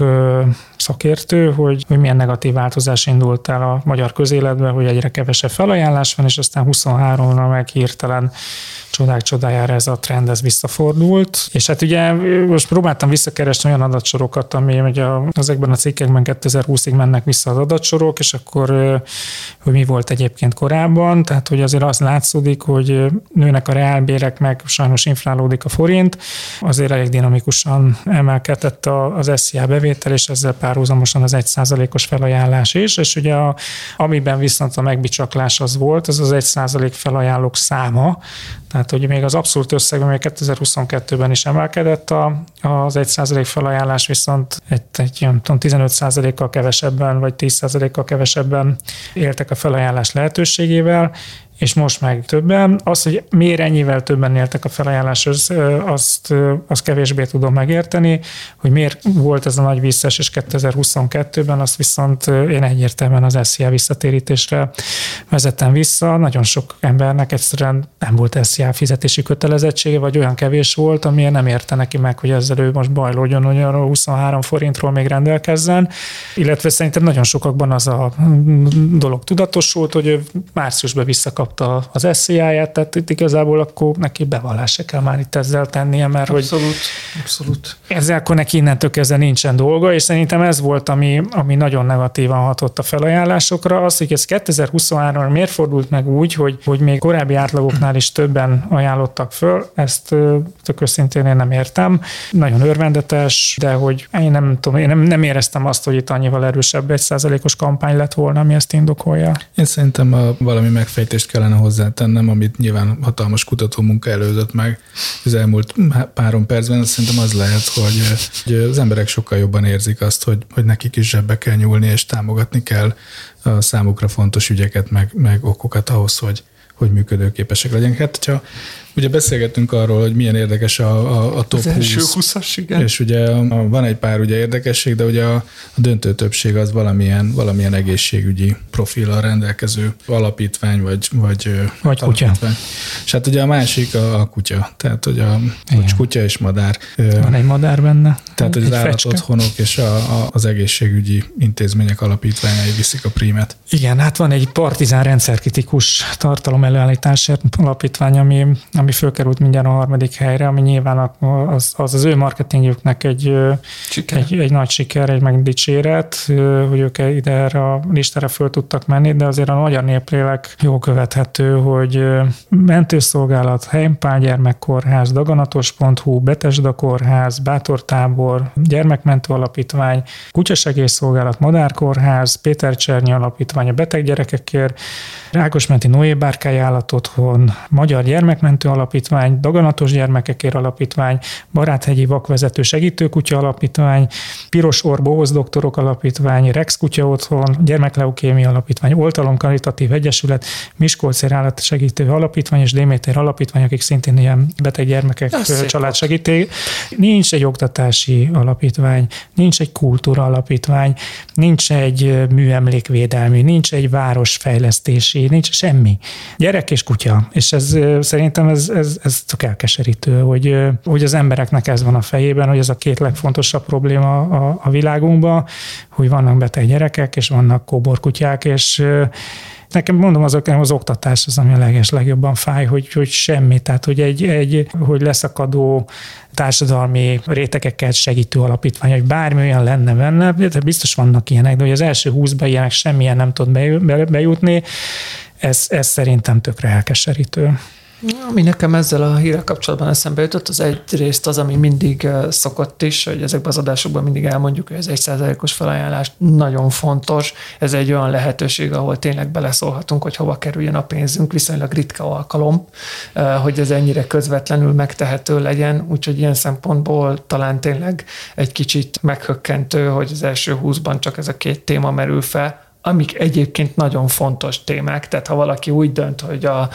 szakértő, hogy, hogy milyen negatív változás indult el a magyar közéletben, hogy egyre kevesebb felajánlás van, és aztán 23-ra meg hirtelen csodák csodájára ez a trend ez visszafordult. És hát ugye most próbáltam visszakeresni olyan adatsorokat, ami ugye ezekben a cikkekben 2020-ig mennek vissza az adatsorok, és akkor hogy mi volt egyébként korábban, tehát hogy azért az látszódik, hogy nőnek a reálbérek, meg sajnos inflálódik a forint, azért elég dinamikusan emelkedett az SZIA bevétel, és ezzel párhuzamosan az 1%-os felajánlás is, és ugye a, amiben viszont a megbicsaklás az volt, az az 1% felajánlók száma, tehát hogy még az abszolút összegben még 2022-ben is emelkedett a, az 1% felajánlás, viszont egy, egy ilyen, tudom, 15%-kal kevesebben, vagy 10%-kal kevesebben éltek a felajánlás lehetőségével, és most meg többen. Az, hogy miért ennyivel többen éltek a felajánláshoz, azt, azt kevésbé tudom megérteni, hogy miért volt ez a nagy visszaesés 2022-ben, azt viszont én egyértelműen az SZIA visszatérítésre vezetem vissza. Nagyon sok embernek egyszerűen nem volt SZIA fizetési kötelezettsége, vagy olyan kevés volt, amilyen nem érte neki meg, hogy ezzel ő most bajlódjon, hogy arra 23 forintról még rendelkezzen. Illetve szerintem nagyon sokakban az a dolog tudatosult, hogy márciusban visszakap megkapta az SZIA-ját, tehát itt igazából akkor neki bevallás se kell már itt ezzel tennie, mert abszolút, hogy abszolút. ezzel akkor neki innentől kezdve nincsen dolga, és szerintem ez volt, ami, ami nagyon negatívan hatott a felajánlásokra. Az, hogy ez 2023-ra miért fordult meg úgy, hogy, hogy még korábbi átlagoknál is többen ajánlottak föl, ezt tök őszintén én nem értem. Nagyon örvendetes, de hogy én nem tudom, én nem, nem éreztem azt, hogy itt annyival erősebb egy százalékos kampány lett volna, ami ezt indokolja. Én szerintem a valami megfejtést kellene hozzátennem, amit nyilván hatalmas kutató munka előzött meg az elmúlt párom percben. Szerintem az lehet, hogy, hogy az emberek sokkal jobban érzik azt, hogy, hogy nekik is zsebbe kell nyúlni, és támogatni kell a számukra fontos ügyeket, meg, meg okokat ahhoz, hogy, hogy működőképesek legyenek. Hát, hogyha Ugye beszélgettünk arról, hogy milyen érdekes a, a, a top az 20. 20 igen. És ugye a, van egy pár ugye érdekesség, de ugye a, a döntő többség az valamilyen, valamilyen egészségügyi profillal rendelkező alapítvány, vagy, vagy, vagy kutya. És hát ugye a másik a, a kutya, tehát hogy a hogy kutya és madár. Van egy madár benne. Tehát hogy az állatotthonok és a, a, az egészségügyi intézmények alapítványai viszik a prímet. Igen, hát van egy partizán rendszerkritikus tartalom előállításért alapítvány, ami, ami fölkerült mindjárt a harmadik helyre, ami nyilván az az, az ő marketingjüknek egy, egy, egy nagy siker, egy megdicséret, hogy ők ide erre a listára föl tudtak menni, de azért a magyar néplélek jó követhető, hogy mentőszolgálat, Heimpál gyermekkórház, daganatos.hu, Betesda kórház, Bátortábor, Gyermekmentő Alapítvány, Kutyasegélyszolgálat, Madárkórház, Péter Csernyi Alapítvány a beteg gyerekekért, Rákosmenti Noé Bárkály Állatotthon, Magyar Gyermekmentő Alapítvány, Daganatos Gyermekekért Alapítvány, Baráthegyi Vakvezető Segítőkutya Alapítvány, Piros Orr Bohoz Doktorok Alapítvány, Rex Kutya Otthon, Gyermekleukémia Alapítvány, Oltalom Karitatív Egyesület, Miskolc Segítő Alapítvány és Déméter Alapítvány, akik szintén ilyen beteg gyermekek családsegíté. Nincs egy oktatási alapítvány, nincs egy kultúra alapítvány, nincs egy műemlékvédelmi, nincs egy városfejlesztési, nincs semmi. Gyerek és kutya. És ez szerintem ez, ez, ez csak elkeserítő, hogy, hogy az embereknek ez van a fejében, hogy ez a két legfontosabb probléma a, a világunkban, hogy vannak beteg gyerekek, és vannak kóborkutyák, és Nekem mondom, az, az oktatás az, ami a leges legjobban fáj, hogy, hogy semmi, tehát hogy egy, egy hogy leszakadó társadalmi rétegeket segítő alapítvány, hogy bármi olyan lenne benne, de biztos vannak ilyenek, de hogy az első húszban ilyenek semmilyen nem tud bejutni, ez, ez szerintem tökre elkeserítő. Ami nekem ezzel a hírrel kapcsolatban eszembe jutott, az egyrészt az, ami mindig szokott is, hogy ezekben az adásokban mindig elmondjuk, hogy ez egy százalékos felajánlás nagyon fontos. Ez egy olyan lehetőség, ahol tényleg beleszólhatunk, hogy hova kerüljön a pénzünk, viszonylag ritka alkalom, hogy ez ennyire közvetlenül megtehető legyen, úgyhogy ilyen szempontból talán tényleg egy kicsit meghökkentő, hogy az első húszban csak ez a két téma merül fel, amik egyébként nagyon fontos témák, tehát ha valaki úgy dönt, hogy a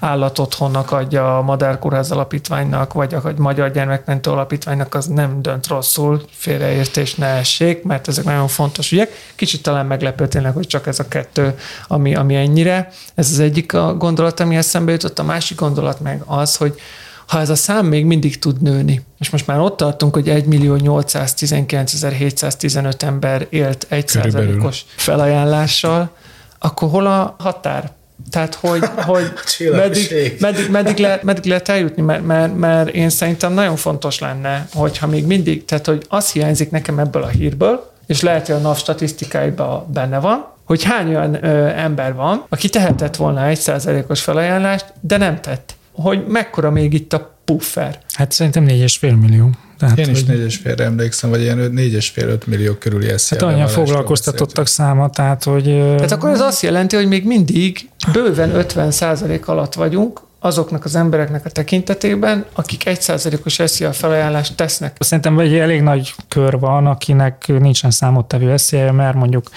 állatotthonnak adja a Madárkórház Alapítványnak, vagy a Magyar Gyermekmentő Alapítványnak, az nem dönt rosszul, félreértés ne essék, mert ezek nagyon fontos ügyek. Kicsit talán meglepő tényleg, hogy csak ez a kettő, ami, ami ennyire. Ez az egyik a gondolat, ami eszembe jutott. A másik gondolat meg az, hogy ha ez a szám még mindig tud nőni, és most már ott tartunk, hogy 1 millió 819.715 ember élt 1 os felajánlással, akkor hol a határ? Tehát, hogy, hogy meddig, meddig, meddig, le, meddig lehet eljutni, mert, mert, mert én szerintem nagyon fontos lenne, hogyha még mindig, tehát, hogy az hiányzik nekem ebből a hírből, és lehet, hogy a NAV statisztikáiban benne van, hogy hány olyan ö, ember van, aki tehetett volna egy százalékos felajánlást, de nem tett. Hogy mekkora még itt a puffer? Hát szerintem fél millió. Tehát, Én is négyes félre emlékszem, vagy ilyen négyes fél öt millió körüli eszi. Hát annyian foglalkoztatottak száma, tehát hogy... Tehát akkor ez azt jelenti, hogy még mindig bőven 50 százalék alatt vagyunk, azoknak az embereknek a tekintetében, akik egy százalékos SZIA felajánlást tesznek. Szerintem egy elég nagy kör van, akinek nincsen számottevő SZIA, mert mondjuk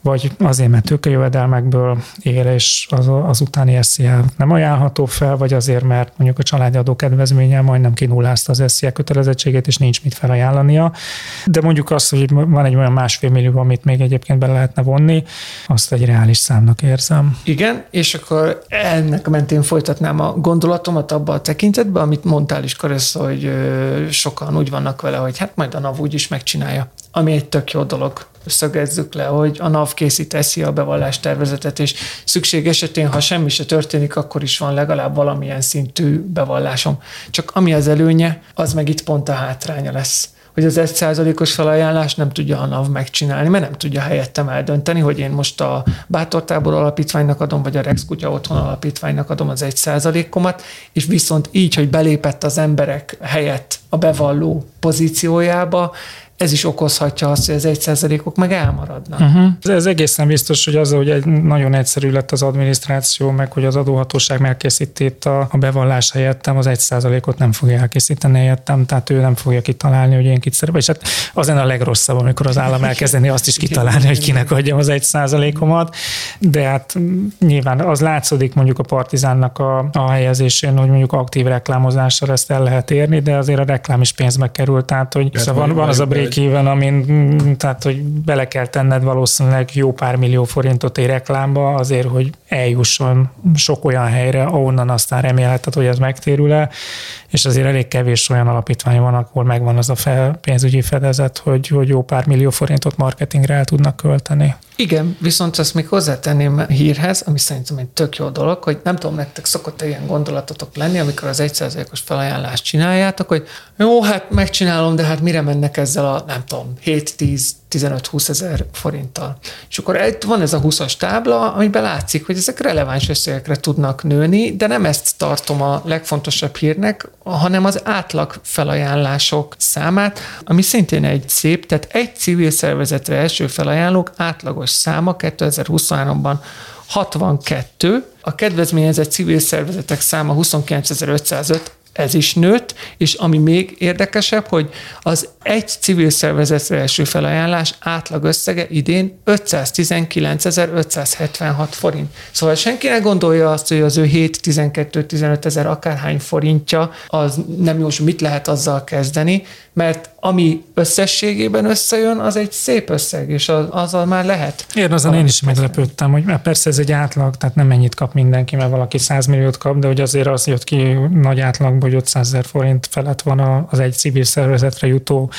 vagy azért, mert tőkejövedelmekből él, és az, az utáni SZIA nem ajánlható fel, vagy azért, mert mondjuk a családi adó kedvezménye majdnem kinullázta az SZIA kötelezettségét, és nincs mit felajánlania. De mondjuk azt, hogy van egy olyan másfél millió, amit még egyébként bele lehetne vonni, azt egy reális számnak érzem. Igen, és akkor ennek mentén folytatnám a gondolatomat abba a tekintetben, amit mondtál is, Karesz, hogy sokan úgy vannak vele, hogy hát majd a NAV úgy is megcsinálja, ami egy tök jó dolog szögezzük le, hogy a NAV készít eszi a bevallás tervezetet, és szükség esetén, ha semmi se történik, akkor is van legalább valamilyen szintű bevallásom. Csak ami az előnye, az meg itt pont a hátránya lesz hogy az egy százalékos felajánlást nem tudja a NAV megcsinálni, mert nem tudja helyettem eldönteni, hogy én most a Bátortábor alapítványnak adom, vagy a Rex Kutya Otthon alapítványnak adom az egy százalékomat, és viszont így, hogy belépett az emberek helyett a bevalló pozíciójába, ez is okozhatja azt, hogy az egy százalékok meg elmaradnak. Uh-huh. Ez egészen biztos, hogy az, hogy egy nagyon egyszerű lett az adminisztráció, meg hogy az adóhatóság megkészíti itt a, a bevallás helyettem, az egy százalékot nem fogja elkészíteni helyettem, tehát ő nem fogja kitalálni, hogy én kit. És hát az a legrosszabb, amikor az állam elkezdeni azt is kitalálni, hogy kinek adjam az egy százalékomat, de hát nyilván az látszódik mondjuk a partizánnak a, a helyezésén, hogy mondjuk aktív reklámozással ezt el lehet érni, de azért a reklám is pénzbe kerül, tehát hogy szóval van, van az a break break amin tehát, hogy bele kell tenned valószínűleg jó pár millió forintot egy reklámba azért, hogy eljusson sok olyan helyre, ahonnan aztán remélheted, hogy ez megtérül-e, és azért elég kevés olyan alapítvány van, ahol megvan az a fel, pénzügyi fedezet, hogy, hogy jó pár millió forintot marketingre el tudnak költeni. Igen, viszont azt még hozzátenném hírhez, ami szerintem egy tök jó dolog, hogy nem tudom, nektek szokott ilyen gondolatotok lenni, amikor az 1%-os felajánlást csináljátok, hogy jó, hát megcsinálom, de hát mire mennek ezzel a, nem tudom, 7-10 15-20 ezer forinttal. És akkor van ez a 20-as tábla, amiben látszik, hogy ezek releváns összegekre tudnak nőni, de nem ezt tartom a legfontosabb hírnek, hanem az átlag felajánlások számát, ami szintén egy szép, tehát egy civil szervezetre első felajánlók átlagos száma 2023-ban 62, a kedvezményezett civil szervezetek száma 29.505, ez is nőtt, és ami még érdekesebb, hogy az egy civil szervezetre első felajánlás átlag összege idén 519.576 forint. Szóval senki ne gondolja azt, hogy az ő 7-12-15 ezer akárhány forintja, az nem jó, mit lehet azzal kezdeni, mert ami összességében összejön, az egy szép összeg, és az, azzal már lehet. Én azon én is meglepődtem, hogy mert persze ez egy átlag, tehát nem mennyit kap mindenki, mert valaki 100 milliót kap, de hogy azért az jött ki nagy átlagban, hogy 500 ezer forint felett van az egy civil szervezetre jutó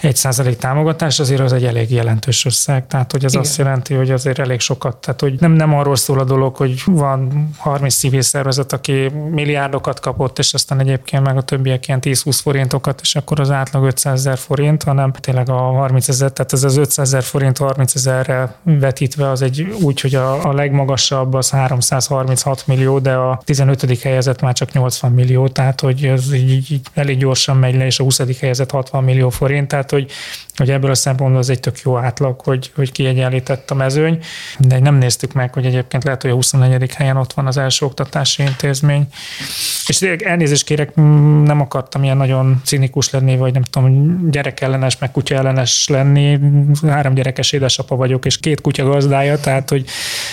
egy százalék támogatás, azért az egy elég jelentős összeg. Tehát, hogy ez Igen. azt jelenti, hogy azért elég sokat. Tehát, hogy nem, nem arról szól a dolog, hogy van 30 civil szervezet, aki milliárdokat kapott, és aztán egyébként meg a többiek ilyen 10-20 forintokat, és akkor az átlag 500 ezer forint, hanem tényleg a 30 ezer, tehát ez az 500 ezer forint 30 ezerre vetítve az egy úgy, hogy a, a legmagasabb az 336 millió, de a 15. helyezett már csak 80 millió, tehát hogy ez így, így elég gyorsan megy le, és a 20. helyezett 60 millió forint, tehát hogy, hogy ebből a szempontból az egy tök jó átlag, hogy, hogy kiegyenlített a mezőny, de nem néztük meg, hogy egyébként lehet, hogy a 24. helyen ott van az első oktatási intézmény. És elnézést kérek, nem akartam ilyen nagyon cinikus lenni, vagy nem tudom, gyerekellenes, meg kutya ellenes lenni. Három gyerekes édesapa vagyok, és két kutya gazdája, tehát hogy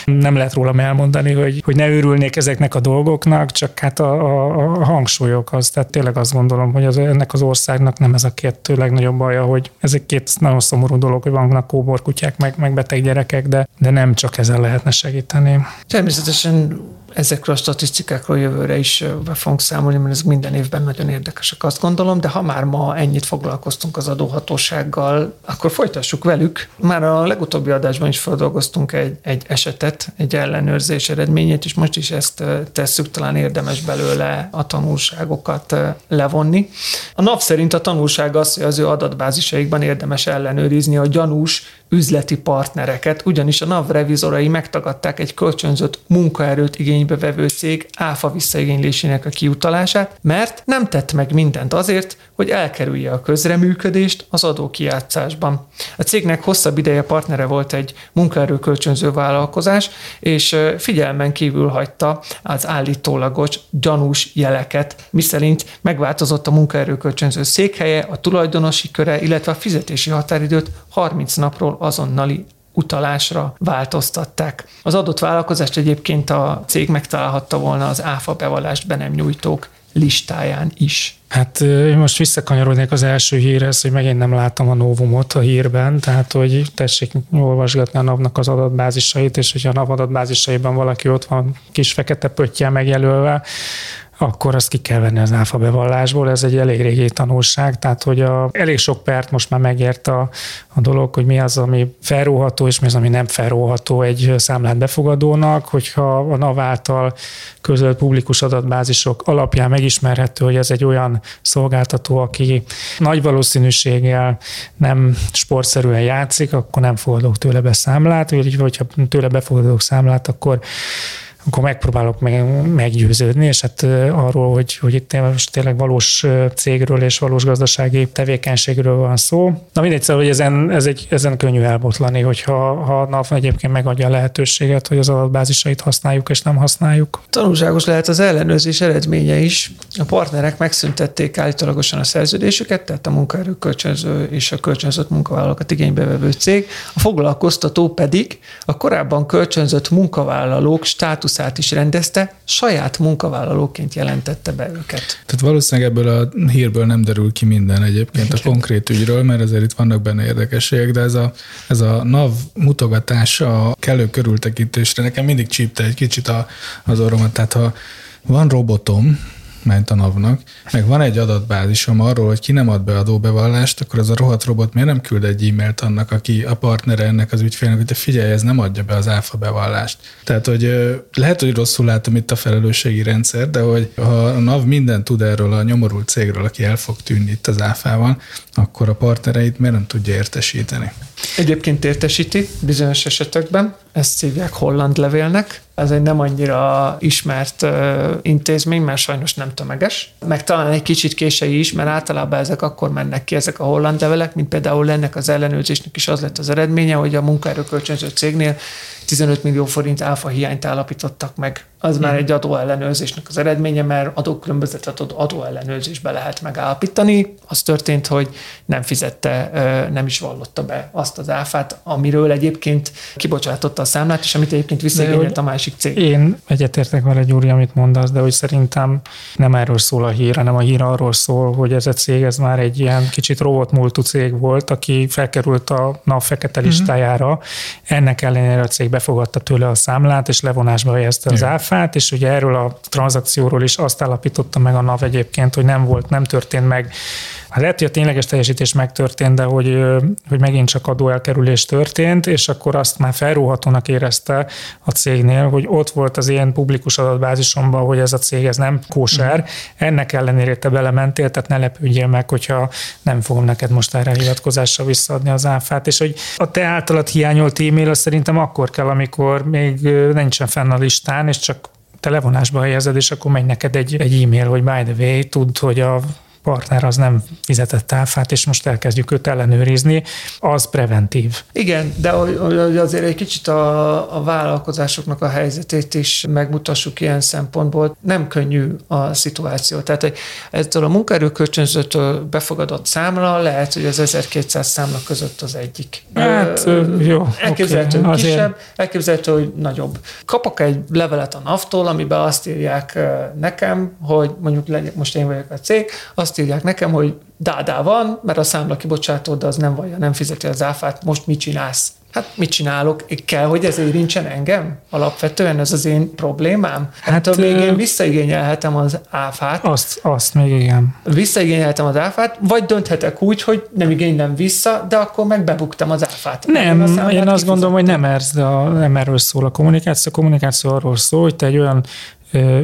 nem lehet rólam elmondani, hogy, hogy ne őrülnék ezeknek a dolgoknak, csak hát a, a, a hangsúlyok az. Tehát tényleg azt gondolom, hogy az, ennek az országnak nem ez a kettő legnagyobb baja, hogy ezek egy-két nagyon szomorú dolog, hogy vannak kóborkutyák, meg, meg beteg gyerekek, de, de nem csak ezzel lehetne segíteni. Természetesen ezekről a statisztikákról jövőre is be fogunk számolni, mert ez minden évben nagyon érdekesek, azt gondolom, de ha már ma ennyit foglalkoztunk az adóhatósággal, akkor folytassuk velük. Már a legutóbbi adásban is feldolgoztunk egy, egy esetet, egy ellenőrzés eredményét, és most is ezt tesszük, talán érdemes belőle a tanulságokat levonni. A nap szerint a tanulság az, hogy az ő adatbázisaikban érdemes ellenőrizni a gyanús üzleti partnereket, ugyanis a NAV revizorai megtagadták egy kölcsönzött munkaerőt igénybe vevő cég áfa visszaigénylésének a kiutalását, mert nem tett meg mindent azért, hogy elkerülje a közreműködést az adókijátszásban. A cégnek hosszabb ideje partnere volt egy munkaerő kölcsönző vállalkozás, és figyelmen kívül hagyta az állítólagos gyanús jeleket, miszerint megváltozott a munkaerő kölcsönző székhelye, a tulajdonosi köre, illetve a fizetési határidőt 30 napról azonnali utalásra változtatták. Az adott vállalkozást egyébként a cég megtalálhatta volna az áfa bevallást be nem nyújtók listáján is. Hát most visszakanyarodnék az első hírhez, hogy megint nem láttam a novumot a hírben, tehát hogy tessék olvasgatni a NAV-nak az adatbázisait, és hogyha a NAV adatbázisaiban valaki ott van kis fekete pöttyel megjelölve, akkor azt ki kell venni az áfa bevallásból. Ez egy elég régi tanulság, tehát hogy a, elég sok pert most már megért a, a dolog, hogy mi az, ami felróható, és mi az, ami nem felróható egy számlát befogadónak, hogyha a NAV által közölt publikus adatbázisok alapján megismerhető, hogy ez egy olyan szolgáltató, aki nagy valószínűséggel nem sportszerűen játszik, akkor nem fogadok tőle be számlát, vagy hogyha tőle befogadok számlát, akkor akkor megpróbálok meg, meggyőződni, és hát arról, hogy, hogy itt most tényleg valós cégről és valós gazdasági tevékenységről van szó. Na mindegy, szóval, hogy ezen, ez egy, ezen könnyű elbotlani, hogyha ha a NAV egyébként megadja a lehetőséget, hogy az adatbázisait használjuk és nem használjuk. Tanulságos lehet az ellenőrzés eredménye is. A partnerek megszüntették állítólagosan a szerződésüket, tehát a munkaerő kölcsönző és a kölcsönzött munkavállalókat igénybe vevő cég. A foglalkoztató pedig a korábban kölcsönzött munkavállalók státusz státuszát is rendezte, saját munkavállalóként jelentette be őket. Tehát valószínűleg ebből a hírből nem derül ki minden egyébként a konkrét ügyről, mert azért itt vannak benne érdekességek, de ez a, ez a NAV mutogatása kellő körültekintésre nekem mindig csípte egy kicsit a, az orromat. Tehát ha van robotom, ment a NAV-nak, meg van egy adatbázisom arról, hogy ki nem ad be adóbevallást, akkor az a rohadt robot miért nem küld egy e-mailt annak, aki a partnere ennek az ügyfélnek, hogy te figyelj, ez nem adja be az áfa bevallást. Tehát, hogy lehet, hogy rosszul látom itt a felelősségi rendszer, de hogy ha a NAV minden tud erről a nyomorult cégről, aki el fog tűnni itt az áfával, akkor a partnereit miért nem tudja értesíteni? Egyébként értesíti bizonyos esetekben, ezt szívják holland levélnek, ez egy nem annyira ismert intézmény, mert sajnos nem tömeges. Meg talán egy kicsit késői is, mert általában ezek akkor mennek ki, ezek a holland levelek, mint például ennek az ellenőrzésnek is az lett az eredménye, hogy a munkaerőkölcsönző cégnél 15 millió forint áfa hiányt állapítottak meg. Az már egy adóellenőrzésnek az eredménye, mert adókülönbözetet adóellenőrzésbe lehet megállapítani. Az történt, hogy nem fizette, nem is vallotta be azt az áfát, amiről egyébként kibocsátotta a számlát, és amit egyébként visszaigényelt a másik cég. Én egyetértek vele, Gyuri, amit mondasz, de hogy szerintem nem erről szól a hír, hanem a hír arról szól, hogy ez a cég, ez már egy ilyen kicsit robotmúltú cég volt, aki felkerült a NAV fekete mhm. listájára. Uh-huh. Ennek ellenére a cég befogadta tőle a számlát, és levonásba helyezte az áfát, és ugye erről a tranzakcióról is azt állapította meg a NAV egyébként, hogy nem volt, nem történt meg Hát lehet, hogy a tényleges teljesítés megtörtént, de hogy, hogy megint csak adóelkerülés történt, és akkor azt már felróhatónak érezte a cégnél, hogy ott volt az ilyen publikus adatbázisomban, hogy ez a cég ez nem kóser. Mm. Ennek ellenére te belementél, tehát ne lepődjél meg, hogyha nem fogom neked most erre hivatkozásra visszaadni az áfát. És hogy a te általad hiányolt e-mail szerintem akkor kell, amikor még nincsen fenn a listán, és csak televonásba helyezed, és akkor megy neked egy, egy e-mail, hogy by the way, tudd, hogy a partner az nem fizetett áfát, és most elkezdjük őt ellenőrizni, az preventív. Igen, de azért egy kicsit a, a vállalkozásoknak a helyzetét is megmutassuk ilyen szempontból. Nem könnyű a szituáció. Tehát hogy ettől a munkaerőkölcsönzőtől befogadott számla lehet, hogy az 1200 számla között az egyik. Hát, jó. Elképzelhető, okay, kisebb, azért... elképzelhető, hogy nagyobb. Kapok egy levelet a NAV-tól, amiben azt írják nekem, hogy mondjuk most én vagyok a cég, azt azt írják nekem, hogy dádá van, mert a számla kibocsátód az nem vallja, nem fizeti az áfát, most mit csinálsz? Hát mit csinálok? Kell, hogy ez érintsen engem? Alapvetően ez az én problémám? Hát, hát még én visszaigényelhetem az áfát. Azt, azt még igen. Visszaigényelhetem az áfát, vagy dönthetek úgy, hogy nem igénylem vissza, de akkor meg bebuktam az áfát. Nem, én, én azt gondolom, hogy nem, ez, a, nem erről szól a kommunikáció. A kommunikáció arról szól, hogy te egy olyan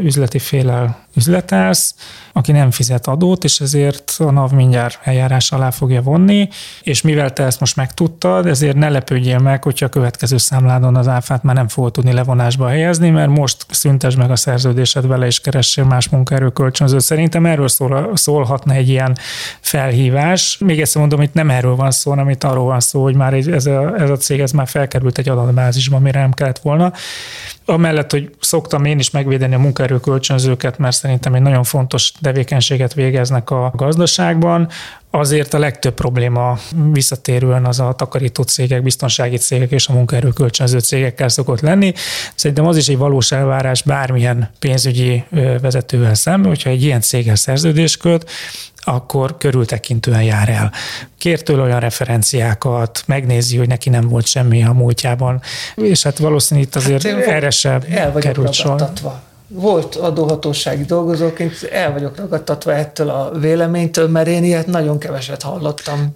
üzleti félel üzletelsz, aki nem fizet adót, és ezért a NAV mindjárt eljárás alá fogja vonni, és mivel te ezt most megtudtad, ezért ne lepődjél meg, hogyha a következő számládon az áfát már nem fogod tudni levonásba helyezni, mert most szüntes meg a szerződésed vele, és keressél más munkaerőkölcsönzőt. Szerintem erről szól, szólhatna egy ilyen felhívás. Még egyszer mondom, itt nem erről van szó, hanem itt arról van szó, hogy már ez a, ez a cég ez már felkerült egy adatbázisba, amire nem kellett volna. Amellett, hogy szoktam én is megvédeni a munkaerőkölcsönzőket, mert szerintem egy nagyon fontos tevékenységet végeznek a gazdaságban, azért a legtöbb probléma visszatérően az a takarító cégek, biztonsági cégek és a munkaerőkölcsönző cégekkel szokott lenni. Szerintem az is egy valós elvárás bármilyen pénzügyi vezetővel szemben, hogyha egy ilyen céggel szerződés köt, akkor körültekintően jár el. Kér tőle olyan referenciákat, megnézi, hogy neki nem volt semmi a múltjában, és hát valószínűleg itt azért hát erre sem került sor volt adóhatósági dolgozóként, el vagyok ragadtatva ettől a véleménytől, mert én ilyet nagyon keveset hallottam.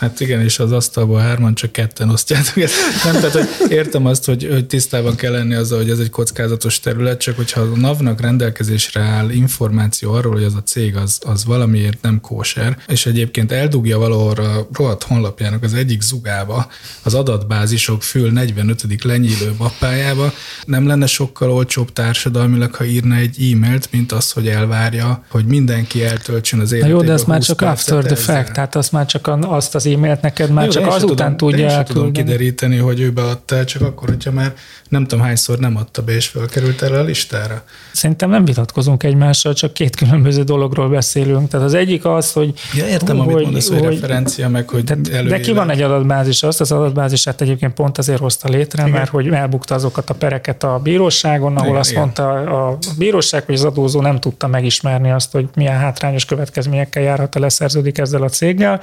Hát igen, és az asztalban hárman csak ketten osztjátok. Nem, tehát hogy értem azt, hogy, hogy tisztában kell lenni azzal, hogy ez egy kockázatos terület, csak hogyha a NAV-nak rendelkezésre áll információ arról, hogy az a cég az, az valamiért nem kóser, és egyébként eldugja valahol a rohadt honlapjának az egyik zugába az adatbázisok fül 45. lenyílő mappájába, nem lenne sokkal olcsóbb társadalmilag, ha írna egy e-mailt, mint az, hogy elvárja, hogy mindenki eltöltsön az életét. Jó, de ez már csak after the fact, tehát az már csak azt az e-mailt neked már Jó, csak azután tudja elküldeni. tudom kideríteni, hogy ő beadta csak akkor, hogyha már nem tudom hányszor nem adta be, és fölkerült erre a listára. Szerintem nem vitatkozunk egymással, csak két különböző dologról beszélünk. Tehát az egyik az, hogy... Ja, értem, hogy, amit mondasz, hogy, hogy referencia, meg hogy tehát, De ki van egy adatbázis, azt az adatbázisát egyébként pont azért hozta létre, Igen. mert hogy elbukta azokat a pereket a bíróságon, ahol Igen, azt Igen. mondta a bíróság, hogy az adózó nem tudta megismerni azt, hogy milyen hátrányos következményekkel járhat, a leszerződik ezzel a céggel,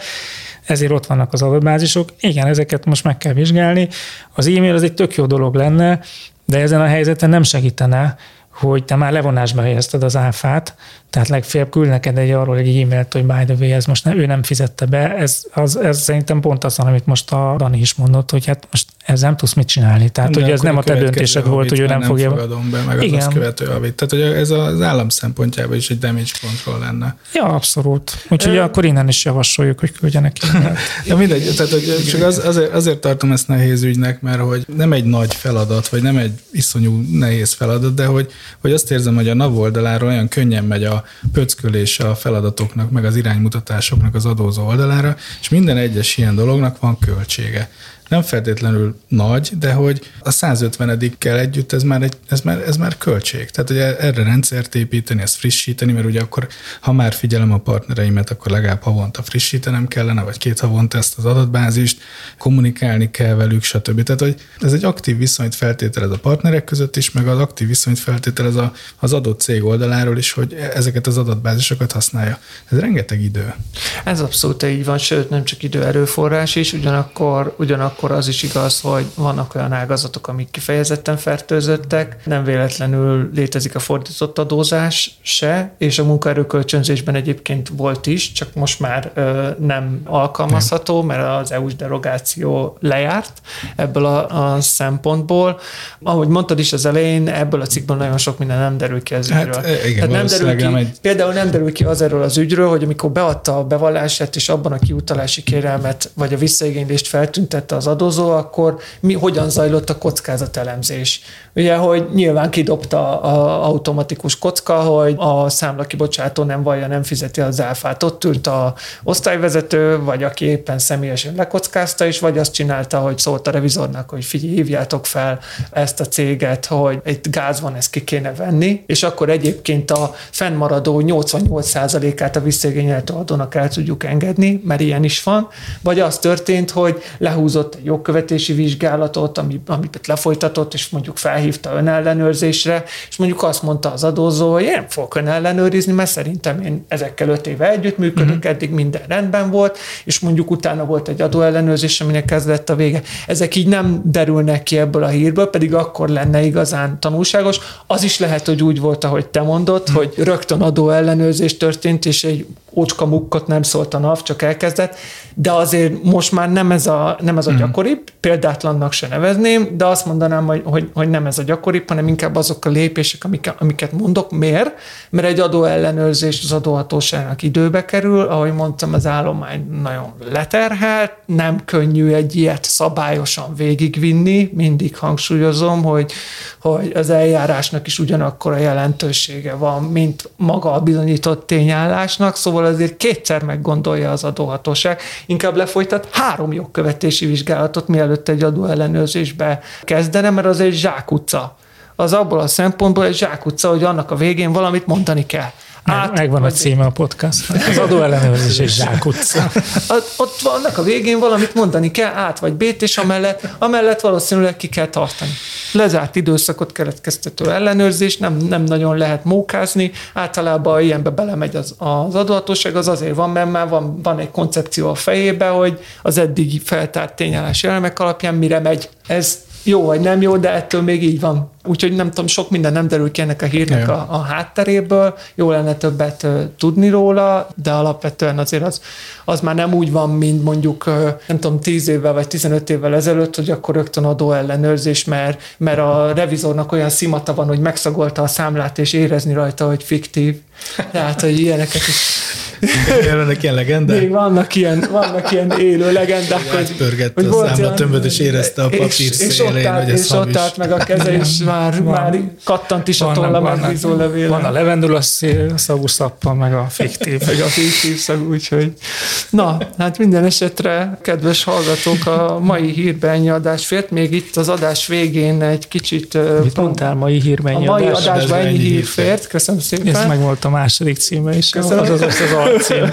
ezért ott vannak az adatbázisok. Igen, ezeket most meg kell vizsgálni. Az e-mail az egy tök jó dolog lenne, de ezen a helyzeten nem segítene, hogy te már levonásba helyezted az áfát, tehát legfeljebb küld neked egy arról egy e-mailt, hogy by the way, ez most nem, ő nem fizette be, ez, az, ez szerintem pont az, amit most a Dani is mondott, hogy hát most ez nem tudsz mit csinálni. Tehát, hogy ez nem a te döntésed volt, hogy ő nem, nem fogja. fogadom be, meg Igen. az követő havit. Tehát, hogy ez az állam szempontjában is egy damage control lenne. Ja, abszolút. Úgyhogy e... akkor innen is javasoljuk, hogy küldjenek Ja, mindegy, tehát hogy csak az, azért, azért tartom ezt nehéz ügynek, mert hogy nem egy nagy feladat, vagy nem egy iszonyú nehéz feladat, de hogy, hogy azt érzem, hogy a NAV oldaláról olyan könnyen megy a pöckölése a feladatoknak, meg az iránymutatásoknak az adózó oldalára, és minden egyes ilyen dolognak van költsége nem feltétlenül nagy, de hogy a 150-edikkel együtt ez már, egy, ez, már, ez már költség. Tehát, hogy erre rendszert építeni, ezt frissíteni, mert ugye akkor, ha már figyelem a partnereimet, akkor legalább havonta frissítenem kellene, vagy két havonta ezt az adatbázist, kommunikálni kell velük, stb. Tehát, hogy ez egy aktív viszonyt feltételez a partnerek között is, meg az aktív viszonyt feltételez a, az adott cég oldaláról is, hogy ezeket az adatbázisokat használja. Ez rengeteg idő. Ez abszolút így van, sőt nem csak idő erőforrás is, ugyanakkor, ugyanakkor akkor az is igaz, hogy vannak olyan ágazatok, amik kifejezetten fertőzöttek, nem véletlenül létezik a fordított adózás se, és a munkaerőkölcsönzésben egyébként volt is, csak most már ö, nem alkalmazható, mert az EU-s derogáció lejárt ebből a, a szempontból. Ahogy mondtad is az elején, ebből a cikkből nagyon sok minden nem derül ki az hát, ügyről. Hát, igen, nem derül ki, egy... Például nem derül ki az erről az ügyről, hogy amikor beadta a bevallását, és abban a kiutalási kérelmet, vagy a visszaigénylést feltüntette az adózó, akkor mi, hogyan zajlott a kockázatelemzés? Ugye, hogy nyilván kidobta a automatikus kocka, hogy a számla kibocsátó nem vallja, nem fizeti az áfát. Ott ült a osztályvezető, vagy aki éppen személyesen lekockázta, és vagy azt csinálta, hogy szólt a revizornak, hogy figyelj, hívjátok fel ezt a céget, hogy egy gáz van, ezt ki kéne venni, és akkor egyébként a fennmaradó 88%-át a visszaigényeltő adónak el tudjuk engedni, mert ilyen is van, vagy az történt, hogy lehúzott egy jogkövetési vizsgálatot, ami, amit lefolytatott, és mondjuk felhívta önellenőrzésre, és mondjuk azt mondta az adózó, hogy én nem fogok önellenőrizni, mert szerintem én ezekkel öt éve együttműködök, uh-huh. eddig minden rendben volt, és mondjuk utána volt egy adóellenőrzés, aminek kezdett a vége. Ezek így nem derülnek ki ebből a hírből, pedig akkor lenne igazán tanulságos. Az is lehet, hogy úgy volt, ahogy te mondod, uh-huh. hogy rögtön adóellenőrzés történt, és egy ócska mukkot nem szólt a NAV, csak elkezdett, de azért most már nem ez a, nem ez a mhm. gyakoribb, példátlannak se nevezném, de azt mondanám, hogy, hogy, hogy nem ez a gyakoribb, hanem inkább azok a lépések, amiket, amiket mondok. Miért? Mert egy adóellenőrzés az adóhatóságnak időbe kerül, ahogy mondtam, az állomány nagyon leterhelt, nem könnyű egy ilyet szabályosan végigvinni, mindig hangsúlyozom, hogy, hogy az eljárásnak is ugyanakkor a jelentősége van, mint maga a bizonyított tényállásnak, szóval azért kétszer meggondolja az adóhatóság, inkább lefolytat három jogkövetési vizsgálatot, mielőtt egy adóellenőrzésbe kezdene, mert az egy zsákutca. Az abból a szempontból egy zsákutca, hogy annak a végén valamit mondani kell. Át, Megvan a címe a podcast. Az adóellenőrzés és zsákutca. Ott vannak a végén valamit mondani kell, át vagy bét, és amellett, amellett valószínűleg ki kell tartani. Lezárt időszakot keletkeztető ellenőrzés, nem, nem nagyon lehet mókázni, általában ilyenbe belemegy az, az adóhatóság, az azért van, mert már van, van egy koncepció a fejébe, hogy az eddigi feltárt tényállási elemek alapján mire megy. Ez jó vagy nem jó, de ettől még így van. Úgyhogy nem tudom, sok minden nem derül ki ennek a hírnek a, a hátteréből, jó lenne többet uh, tudni róla, de alapvetően azért az, az már nem úgy van, mint mondjuk, uh, nem tudom, 10 évvel vagy 15 évvel ezelőtt, hogy akkor rögtön adó ellenőrzés, mert, mert a revizornak olyan szimata van, hogy megszagolta a számlát, és érezni rajta, hogy fiktív. Tehát, hogy ilyeneket is Vannak ilyen legendák? Még vannak ilyen, vannak ilyen élő legendák. Hogy, hogy a számlatömböt, és érezte a papír és, és ott állt, és ott állt meg a keze, és már, van, már kattant is a tolla megbízó levéle. Van a levendula szagú szappa, meg a fiktív. meg a fiktív szagú, úgyhogy. Na, hát minden esetre, kedves hallgatók, a mai hírben ennyi adás fért. Még itt az adás végén egy kicsit... Mit mondtál, mai hírben ennyi A mai adás? adásban ennyi hír fért. Köszönöm szépen. Ez meg volt a második címe is. Köszönöm. Az az, az, az alcím.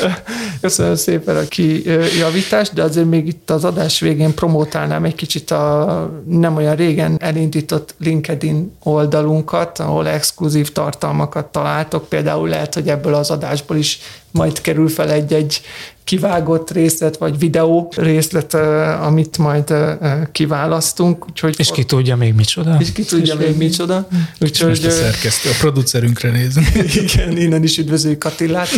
Köszönöm szépen a kijavítást, de azért még itt az adás végén promotálnám egy kicsit a nem olyan régen elindított LinkedIn oldalunkat, ahol exkluzív tartalmakat találtok. Például lehet, hogy ebből az adásból is majd kerül fel egy-egy kivágott részlet, vagy videó részlet, amit majd kiválasztunk. Úgyhogy és ki tudja még micsoda. És ki tudja és még micsoda. Úgyhogy, most a szerkesztő, a producerünkre nézünk. Igen, innen is üdvözöljük Attilát,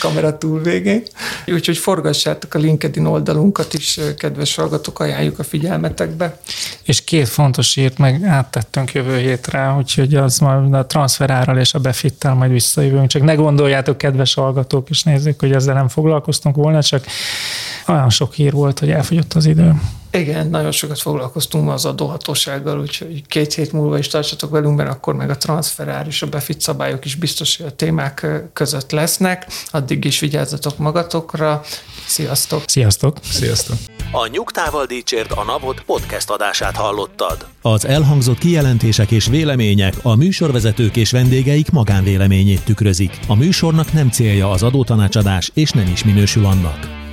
kamera túl végén. Úgyhogy forgassátok a LinkedIn oldalunkat is, kedves hallgatók, ajánljuk a figyelmetekbe. És két fontos írt meg áttettünk jövő hétre, úgyhogy az majd a transferárral és a befittel majd visszajövünk. Csak ne gondoljátok, kedves hallgatók és nézzük, hogy ezzel nem foglalkoztunk volna, csak olyan sok hír volt, hogy elfogyott az idő. Igen, nagyon sokat foglalkoztunk ma az adóhatósággal, úgyhogy két hét múlva is tartsatok velünk, mert akkor meg a transferár és a befit szabályok is biztos, hogy a témák között lesznek. Addig is vigyázzatok magatokra. Sziasztok! Sziasztok! Sziasztok! A Nyugtával Dícsért a Napot podcast adását hallottad. Az elhangzott kijelentések és vélemények a műsorvezetők és vendégeik magánvéleményét tükrözik. A műsornak nem célja az adótanácsadás, és nem is minősül annak.